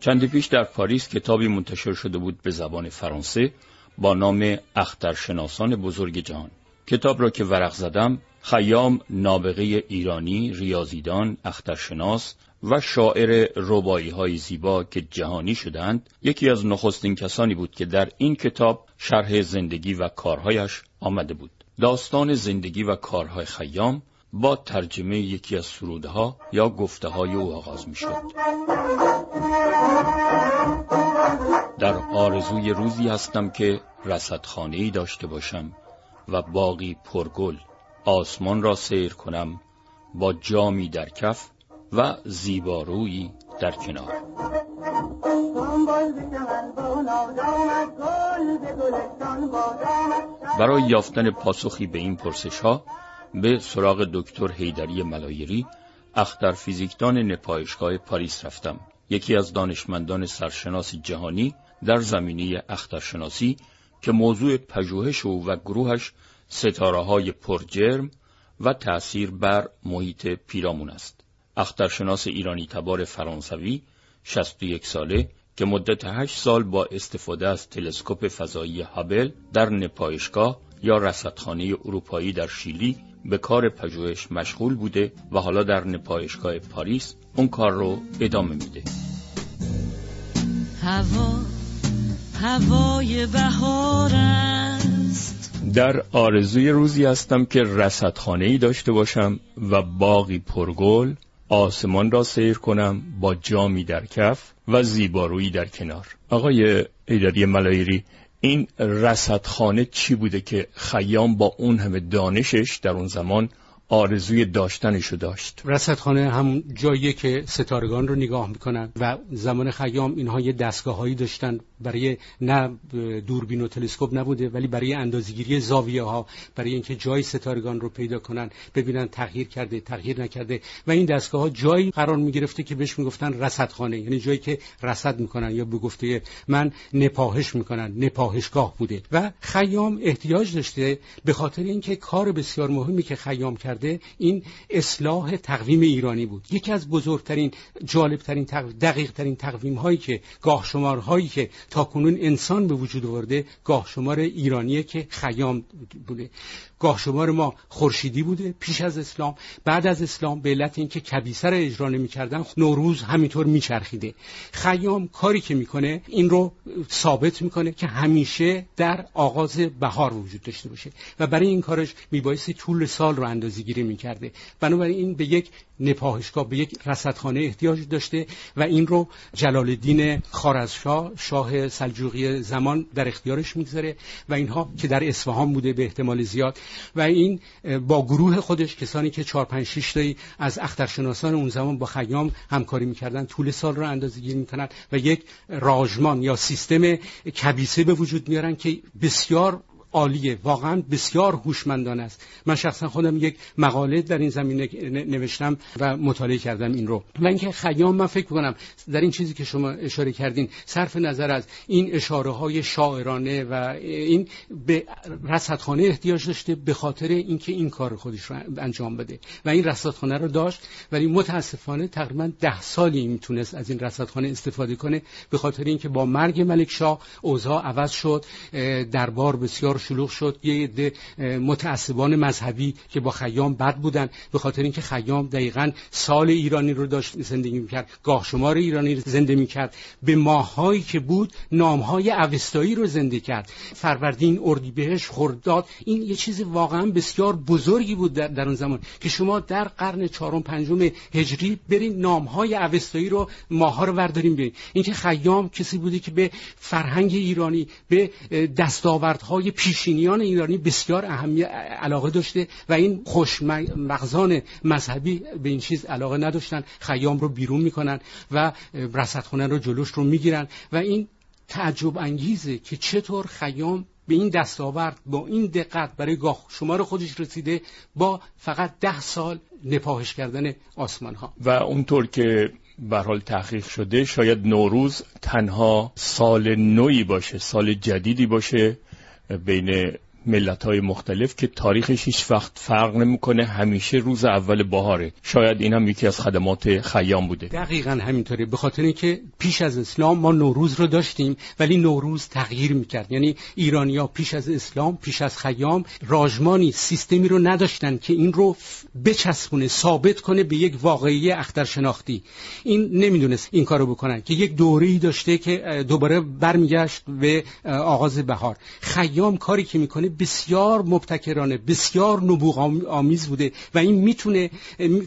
Speaker 28: چندی پیش در پاریس کتابی منتشر شده بود به زبان فرانسه با نام اخترشناسان بزرگ جهان کتاب را که ورق زدم خیام نابغه ایرانی ریاضیدان اخترشناس و شاعر ربایی های زیبا که جهانی شدند یکی از نخستین کسانی بود که در این کتاب شرح زندگی و کارهایش آمده بود داستان زندگی و کارهای خیام با ترجمه یکی از سرودها یا گفته های او آغاز می شد. در آرزوی روزی هستم که رصدخانه‌ای داشته باشم و باقی پرگل آسمان را سیر کنم با جامی در کف و زیبارویی در کنار برای یافتن پاسخی به این پرسش ها به سراغ دکتر هیدری ملایری اختر فیزیکدان نپایشگاه پاریس رفتم یکی از دانشمندان سرشناس جهانی در زمینه اخترشناسی که موضوع پژوهش او و گروهش ستاره های پرجرم و تأثیر بر محیط پیرامون است. اخترشناس ایرانی تبار فرانسوی 61 ساله که مدت 8 سال با استفاده از تلسکوپ فضایی هابل در نپایشگاه یا رصدخانه اروپایی در شیلی به کار پژوهش مشغول بوده و حالا در نپایشگاه پاریس اون کار رو ادامه میده.
Speaker 24: هوا هوای بهار است.
Speaker 28: در آرزوی روزی هستم که رصدخانه ای داشته باشم و باقی پرگل آسمان را سیر کنم با جامی در کف و زیبارویی در کنار. آقای ایدادی ملایری این رصدخانه چی بوده که خیام با اون همه دانشش در اون زمان آرزوی داشتنشو داشت.
Speaker 29: رصدخانه هم جاییه که ستارگان رو نگاه می‌کنن و زمان خیام اینها یه دستگاه هایی داشتن. برای نه دوربین و تلسکوپ نبوده ولی برای اندازه‌گیری زاویه ها برای اینکه جای ستارگان رو پیدا کنن ببینن تغییر کرده تغییر نکرده. و این دستگاه ها جایی قرار می‌گرفته که بهش می‌گفتن رصدخانه. یعنی جایی که رصد می‌کنن یا به گفته من نپاهش می‌کنن نپاهشگاه بوده. و خیام احتیاج داشته به خاطر اینکه کار بسیار مهمی که خیام کرده این اصلاح تقویم ایرانی بود. یکی از بزرگترین جالبترین دقیق ترین تقویم هایی که گاه شمار هایی که تاکنون انسان به وجود آورده گاه شمار ایرانیه که خیام بوده. گاه شمار ما خورشیدی بوده پیش از اسلام. بعد از اسلام به علت اینکه کبیسه را اجرا نمی‌کردن نوروز همینطور میچرخیده. خیام کاری که می‌کنه این رو ثابت می‌کنه که همیشه در آغاز بهار وجود داشته باشه و برای این کارش میبایستی طول سال رو اندازه گیری می‌کرده. بنابراین این به یک نپاهشگاه به یک رصدخانه احتیاج داشته و این رو جلال الدین خارزشاه شاه سلجوقی زمان در اختیارش می‌گذاره و اینها که در اصفهان بوده به احتمال زیاد و این با گروه خودش کسانی که 4 5 6 تایی از اخترشناسان اون زمان با خیام همکاری می‌کردن طول سال رو اندازه گیری می‌کنن و یک راژمان یا سیستم کبیسه به وجود میارن که بسیار عالیه. واقعا بسیار هوشمندانه است. من شخصا خودم یک مقاله در این زمینه نوشتم و مطالعه کردم این رو. و اینکه خیام من فکر کنم در این چیزی که شما اشاره کردین صرف نظر از این اشاره های شاعرانه و این به رصدخانه احتیاج داشته به خاطر اینکه این کار خودش رو انجام بده. و این رصدخانه رو داشت. ولی متاسفانه تقریبا ده سالی می‌تونست از این رصدخانه استفاده کنه. به خاطر اینکه با مرگ ملک شاه اوضاع عوض شد. دربار بسیار شلوغ شد. یه عده متعصبان مذهبی که با خیام بد بودن. به خاطر اینکه خیام دقیقا سال ایرانی رو داشت زندگی می‌کرد. گاه شمار ایرانی رو زنده می‌کرد. به ماهایی که بود نامهای اوستایی رو زنده کرد. فروردین اردیبهشت خرداد این یه چیز واقعا بسیار بزرگی بود در, در اون زمان که شما در قرن چهارم پنجم هجری برین نامهای اوستایی رو ماها رو ورداریم ببین اینکه خیام کسی بوده که به فرهنگ ایرانی به دستاوردهای پیشینیان ایرانی بسیار اهمیت علاقه داشته و این خوشمغزان مذهبی به این چیز علاقه نداشتن. خیام رو بیرون می‌کنن و رصدخانه رو جلوش رو می‌گیرن و این تعجب انگیزه که چطور خیام به این دستاورد با این دقت برای گاه شمار خودش رسیده با فقط ده سال نپاهش کردن آسمان ها
Speaker 28: و اونطور که به حال تحقیق شده شاید نوروز تنها سال نوی باشه سال جدیدی باشه بین ملت های مختلف که تاریخش هیچ وقت فرق نمی‌کنه همیشه روز اول بهاره. شاید این هم یکی از خدمات خیام بوده.
Speaker 29: دقیقا همینطوره. به خاطر اینکه پیش از اسلام ما نوروز رو داشتیم ولی نوروز تغییر می‌کرد. یعنی ایرانیا پیش از اسلام پیش از خیام راجمانی سیستمی رو نداشتن که این رو بچسبونه ثابت کنه به یک واقعی اخترشناختی. این نمی‌دونست این کارو بکنن که یک دوره‌ای داشته که دوباره برمیگشت به آغاز بهار. خیام کاری که می‌کنه بسیار مبتکرانه بسیار نبوغ آمیز بوده و این می‌تونه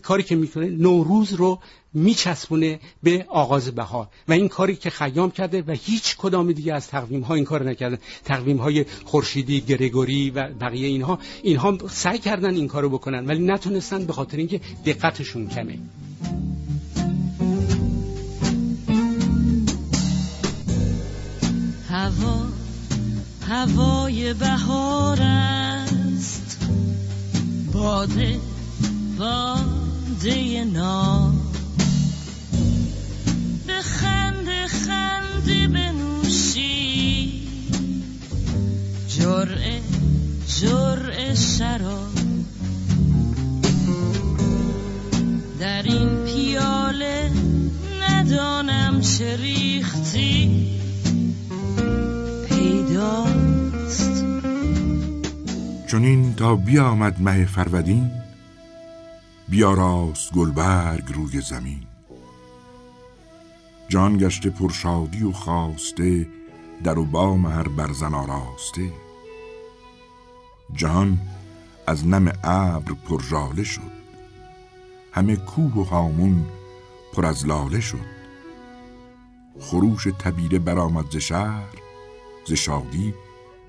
Speaker 29: کاری که می‌تونه نوروز رو میچسبونه به آغاز بهار. و این کاری که خیام کرده و هیچ کدام دیگه از تقویم ها این کار نکردن تقویم های خورشیدی گرگوری و بقیه اینها اینها سعی کردن این کارو بکنن ولی نتونستن به خاطر اینکه دقتشون کمه.
Speaker 24: هوا هوای بهار است. باده باده نام به خنده خنده بنوشی. جرعه جرعه شراب. در این پیاله ندانم چه ریختی.
Speaker 30: چونین تا بیامد مه فرودین بیاراست گلبرگ روی زمین. جان گشته پرشادی و خواسته در و بام هر برزن آراسته. جهان از نم ابر پرژاله شد. همه کوه و هامون پر از لاله شد. خروش تبیره برآمد ز شهر ز شادی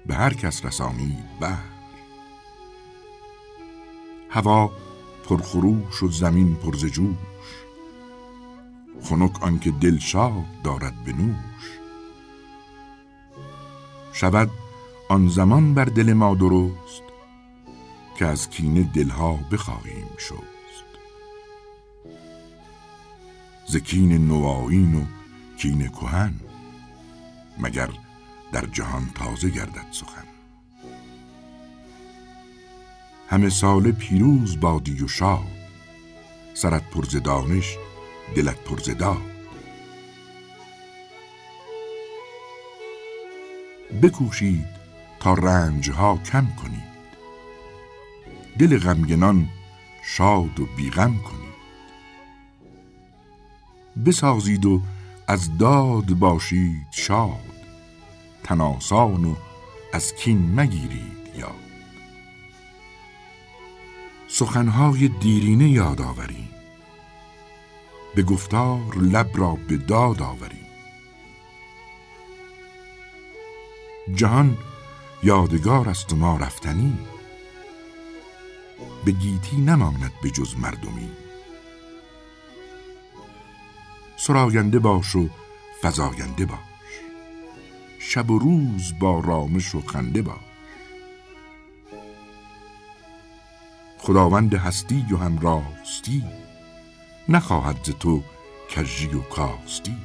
Speaker 30: به هر کس رسانید بر هوا پرخروش و زمین پر ز جوش خنک آنکه دل شاد دارد به نوش. شود آن زمان بر دل ما درست که از کینه دلها بخواهیم شست. ز کین نوآیین و کین کهن مگر در جهان تازه گردد سخن. همه سال پیروز بادی و شاد سرت پرز دانش دلت پرز داد. بکوشید تا رنجها کم کنید. دل غمگنان شاد و بیغم کنید. بسازید و از داد باشید شاد. تناسان و از کین مگیرید یاد سخنهای دیرینه یاد آوریم به گفتار لب را به داد آوریم جهان یادگار است ما رفتنی. به گیتی نماند به جز مردمی. سراینده باش و فزاینده باش شب و روز با رامش و خنده باش خداوند هستی و هم راستی نخواهد ز تو کژی و کاستی.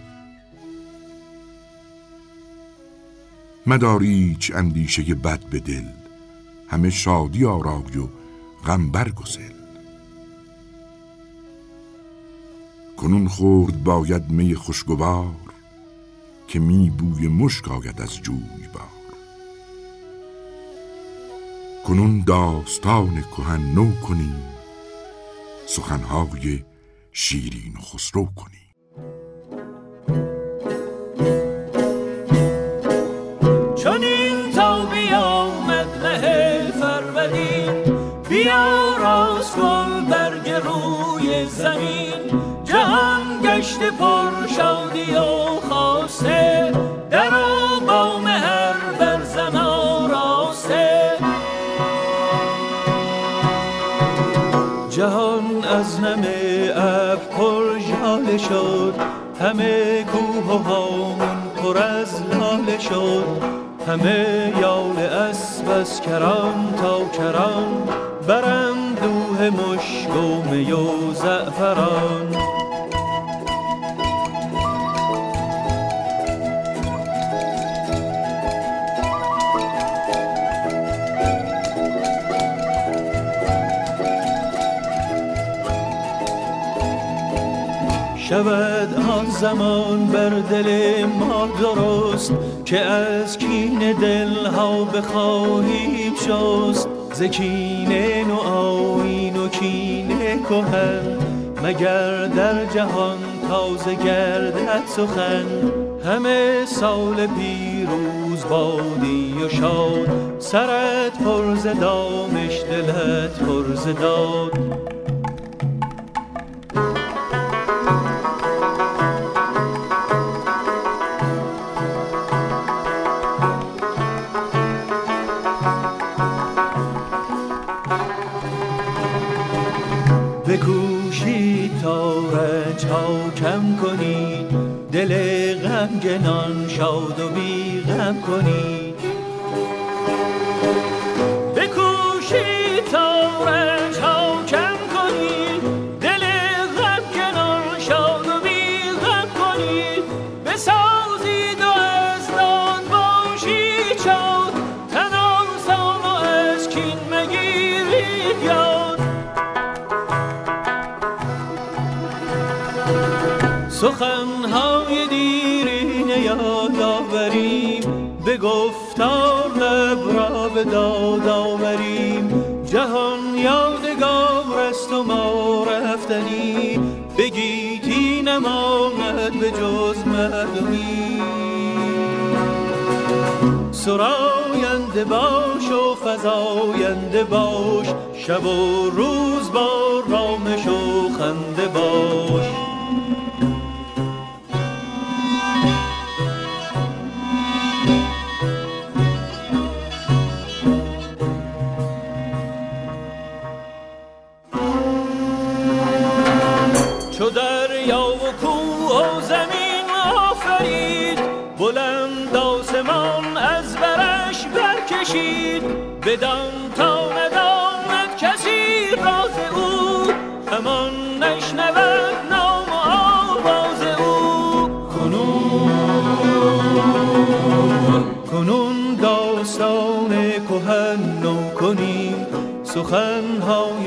Speaker 30: مدار هیچ اندیشه بد به دل همه شادی آرای و غم برگسل کنون خورد باید می خوشگوار که می بوی مشک آید از جوی بار. کنون داستان کهن نو کنیم سخنهای شیرین خسرو کنیم
Speaker 19: چون این تا بیامد مه فرودین بیا راست گل برگ روی زمین. جهان گشت پر شادی خواسته در و بام هر برزن آراسته جهان از نم اب پر شد همه کوه و هامون پر از لاله شد. همه یال اسب از کران تا کران برند دوه مشک و می و زعفران. شود آن زمان بر دل ما درست که از کین دل ها بخواهیم شست ز کین نو آیین و کین کهن مگر در جهان تازه گردد سخن همه سال پیروز بادی و شاد سرت پرز دامش دلت پرز داد غمگنان شاد و بی غم به
Speaker 13: داد آوریم. جهان یادگار است و ما رفتنی. بگیتی نماند به جز مردمی. سراینده باش و فضاینده باش. شب و روز با رامش و خنده باش.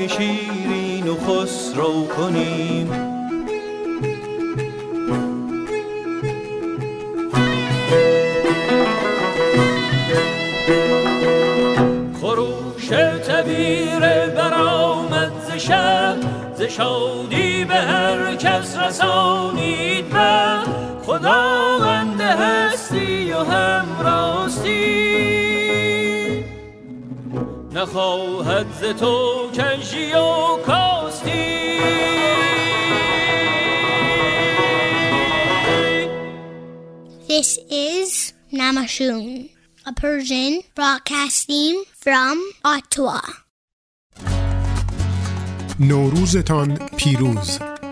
Speaker 13: شیرین و خسرو کنیم. خروش تبیر برآمد ز شهر ز شادی به هر کس رسانید به. خداوند هستی و هم راستی نخواهد ز تو
Speaker 3: This is Namashun, a Persian broadcasting from Ottawa.
Speaker 4: نوروزتان پیروز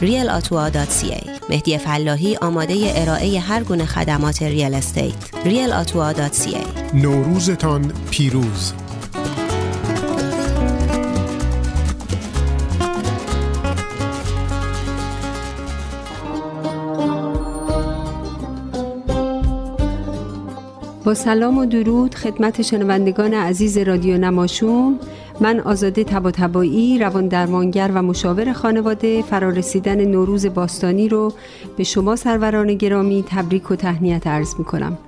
Speaker 10: realottawa.ca مهدی فلاحی آماده ارائه هر گونه خدمات real estate realottawa.ca
Speaker 4: نوروزتان پیروز.
Speaker 31: با سلام و درود خدمت شنوندگان عزیز رادیو نماشوم. من آزاده تباتبایی روان درمانگر و مشاور خانواده فرارسیدن نوروز باستانی رو به شما سروران گرامی تبریک و تهنیت عرض می کنم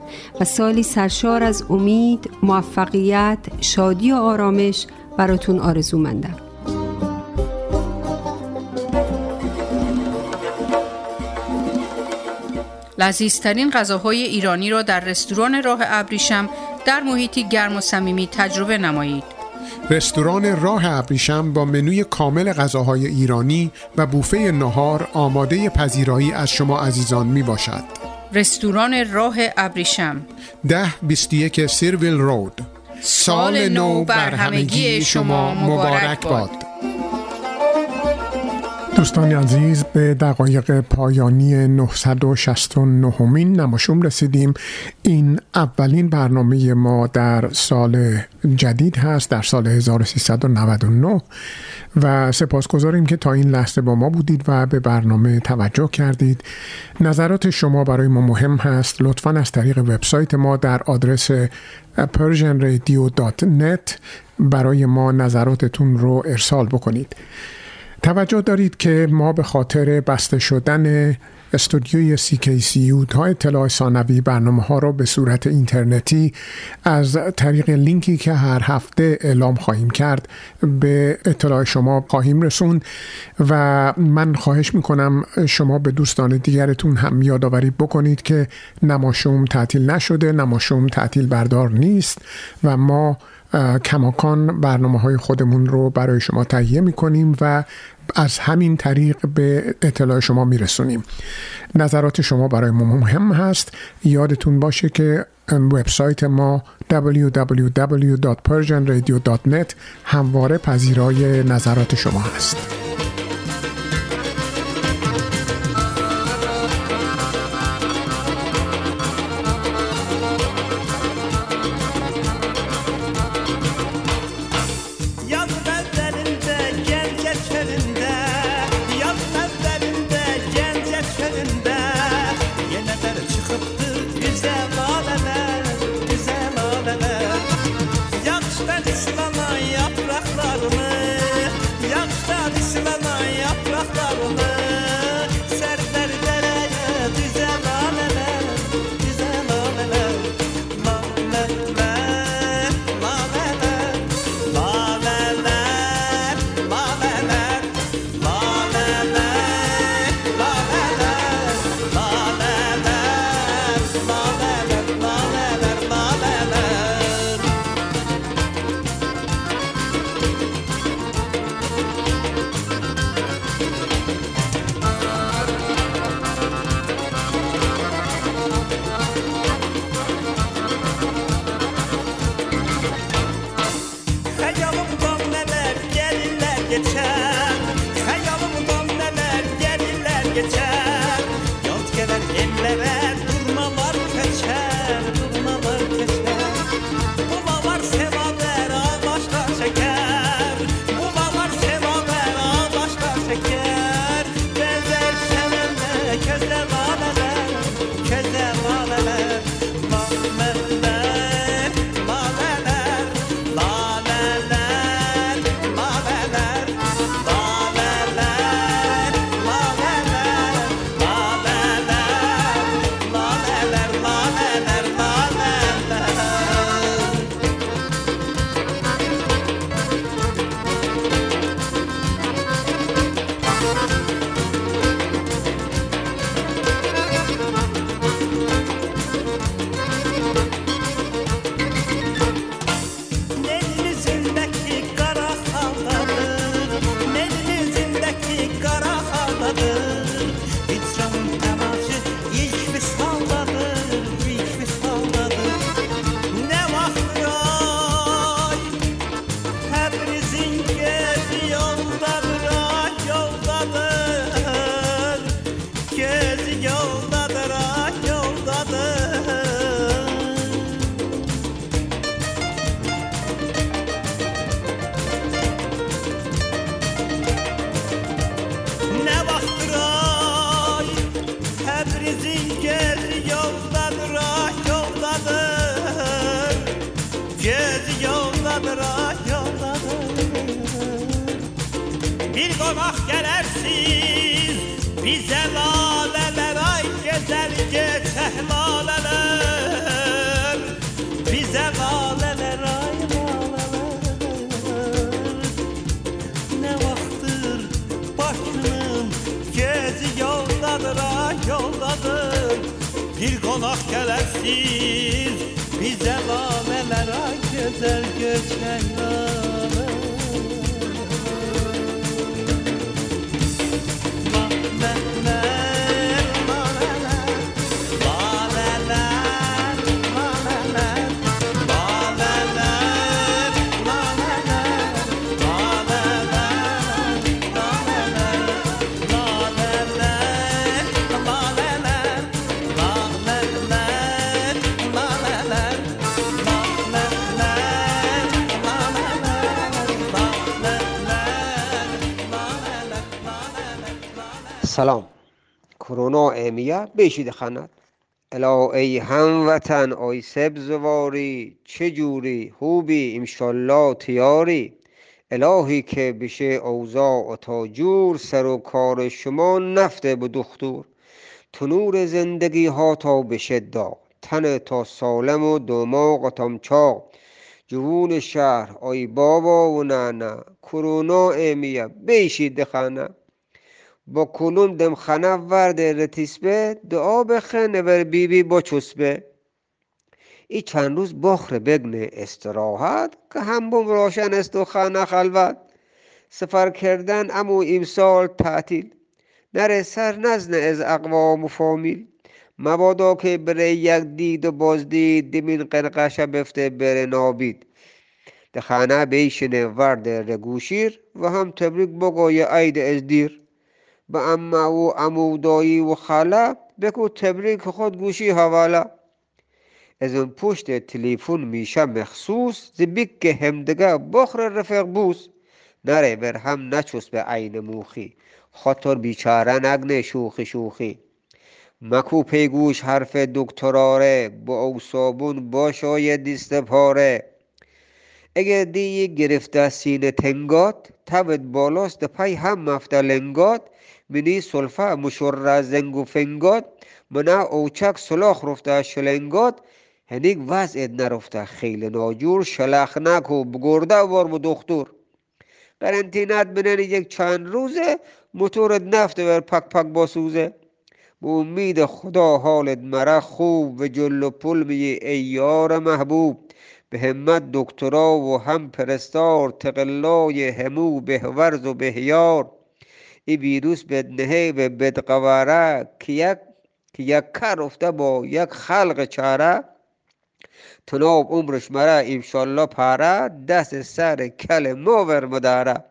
Speaker 31: و سالی سرشار از امید، موفقیت، شادی و آرامش براتون آرزومندم.
Speaker 32: لذیذترین غذاهای ایرانی را در رستوران راه ابریشم در محیطی گرم و صمیمی تجربه نمایید.
Speaker 4: رستوران راه ابریشم با منوی کامل غذاهای ایرانی و بوفه نهار آماده پذیرایی از شما عزیزان می باشد.
Speaker 32: رستوران راه ابریشم
Speaker 4: ده 21 سیرویل رود
Speaker 32: سال نو بر همگی شما مبارک باد.
Speaker 4: دوستان عزیز به دقایق پایانی 969 مین نماشوم رسیدیم. این اولین برنامه ما در سال جدید هست در سال 1399 و سپاسگزاریم که تا این لحظه با ما بودید و به برنامه توجه کردید. نظرات شما برای ما مهم هست. لطفا از طریق وبسایت ما در آدرس persianradio.net برای ما نظراتتون رو ارسال بکنید. توجه دارید که ما به خاطر بسته شدن استودیوی CKCU تا اطلاع ثانوی برنامه ها را به صورت اینترنتی از طریق لینکی که هر هفته اعلام خواهیم کرد به اطلاع شما خواهیم رسوند و من خواهش می‌کنم شما به دوستان دیگرتون هم یادآوری بکنید که نماشوم تعطیل نشده نماشوم تعطیل بردار نیست و ما کماکان برنامه های خودمون رو برای شما تهیه می‌کنیم و از همین طریق به اطلاع شما میرسونیم. نظرات شما برای ما مهم هست. یادتون باشه که وبسایت ما www.persianradio.net همواره پذیرای نظرات شما هست.
Speaker 33: Bir konak gelersiz Bize nameler ak eder göçenler
Speaker 34: سلام. کرونا امیه بشید خند. الا ای هموطن آی سبزواری چه جوری؟ خوبی؟ امشالله تیاری. الهی که بشه اوضاع و تا جور سر و کار شما نفته به دختور. تنور زندگی ها تا بشه داغ تن تا سالم و دماغ تام چاق جوون شهر آی بابا و نانا. کرونا امیه بیشید خانه با کلون دم خنه ورده رتیسبه دعا بخنه بر بیبی با چسبه. ای چند روز بخره بگنه استراحت که همبون روشن است و خانه خلوت. سفر کردن امو امسال تعطیل نره سر نزنه از اقوام و فامیل. مبادا که بره یک دید و بازدید دمین قرقشه بفته بره نابید. ده خانه بیشنه ورد رگوشیر و هم تبریک بگوی عید از دیر. به اما و عمودایی و خاله بکو تبریک خود گوشی حواله. از اون پشت تلفن میشه مخصوص زبیک که همدگه بخر رفیق بوس. نره بر هم نچوس به عین موخی. خاطر بیچاره نگنه شوخی شوخی. مکو پیگوش حرف دکتراره. با او صابون باشای دیست پاره. اگر دی گرفته سینه تنگات تبت بالاست پای هم مفته لنگات. منی سلفه مشور زنگ و فنگات منا اوچک سلاخ رفته شلنگات هنیک وضعت نرفته. خیلی ناجور شلخ نکو بگرده وار و دختور قرنطینت بنن یک چند روزه موتورت نفته بر پک پک باسوزه به امید خدا حالت مره خوب و جل و پل می ای یار محبوب. به همت دکترا و هم پرستار تقلای همو بهورز و بهیار. ای ویروس بدنهی و بدقواره که یک که یک کر افته با یک خلق چاره. تناب عمرش مره انشالله پره دست سر کل ما ور مداره.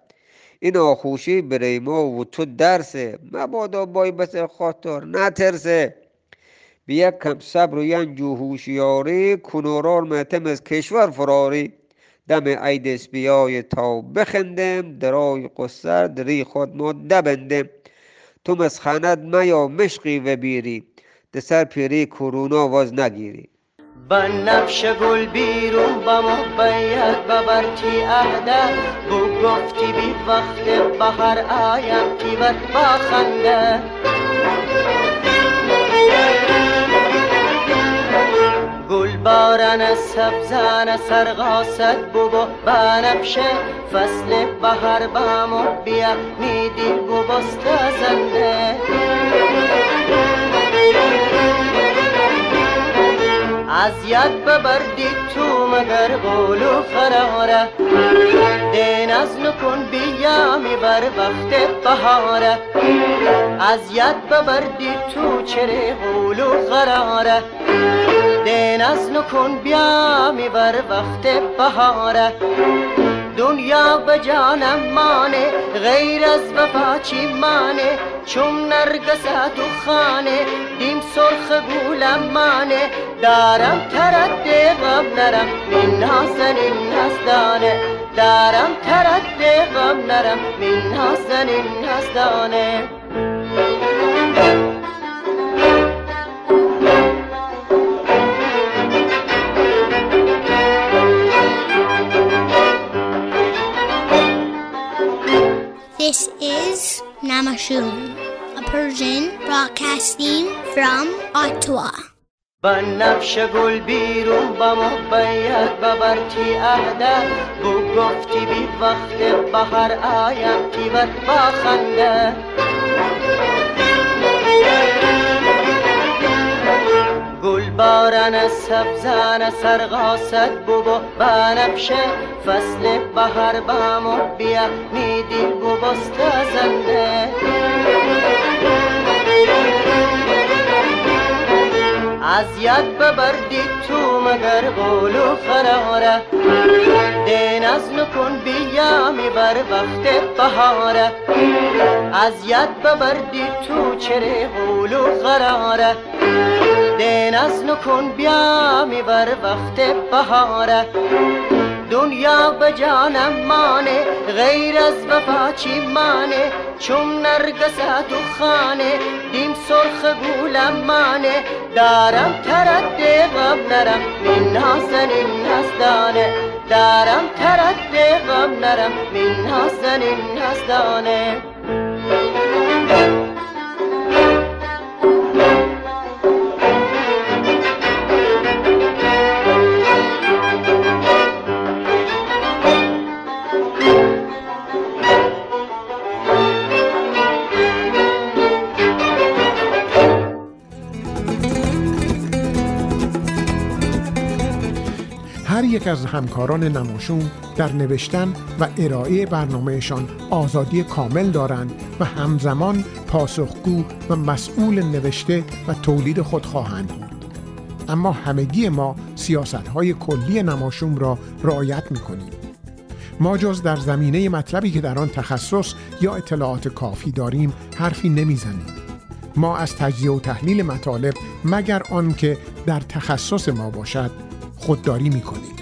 Speaker 34: این آخوشی برای ما و تو درسه. مبادا بای بس خاطر نترسه. بی یک کم صبر و ینج و هوشیاری کنورار متم از کشور فراری. دم عید بیای تا بخندم درای قصر دری خود ما دبندم. تو مسخند میا مشقی و بیری دسر پیری کرونا واز نگیری.
Speaker 35: نفش گل بیرون با محبیت ببرتی عهده بو گفتی بی وقت بهر آیم تیور با بارن سبزن سرغاست بو بنفشه فصل بهر بامو بیا میدی بو بست زنده. از ید ببردی تو مگر قول و قراره دین از نکن بیامی بر وقت بهاره از ید ببردی تو چره قول و قراره دین از نکن بیامی بر وقت بهاره. دنیا به جانم مانه غیر از وفا چی مانه؟ چون نرگس تو خانه دیم سرخ گولم مانه. دارم ترد غم نرم من نازن نزدانه دارم ترد غم نرم من نازن نزدانه
Speaker 3: This is Namashoon, a Persian broadcasting from Ottawa.
Speaker 35: نفش گل بیرون با محبیت ببرتی عهده بو گفتی بی وقت بهر آیم تیور با خنده گل بارن سبزن سرغاست بو بنفشه فصل بهر بامو بیا میدی بو بست زنده. از ید ببردی تو مگر قول و قراره دین از نکن بیامی بر وقت بهاره. از ید ببردی تو چره قول و قراره دین از نکن بیامی بر وقت بهاره. دنیا به جانم مانه غیر از وفا چی مانه؟ چون نرگس تو خانه دیم سرخ گولم مانه. دارم ترد غم نرم من نازن نزدانه دارم ترد غم نرم من نازن نزدانه
Speaker 4: هر یک از همکاران نماشون در نوشتن و ارائه برنامهشان آزادی کامل دارند و همزمان پاسخگو و مسئول نوشته و تولید خود خواهند بود. اما همگی ما سیاست های کلی نماشوم را رعایت می کنیم ما جز در زمینه مطلبی که در آن تخصص یا اطلاعات کافی داریم حرفی نمی‌زنیم. ما از تجزیه و تحلیل مطالب مگر آن که در تخصص ما باشد؟ خودداری می‌کنید.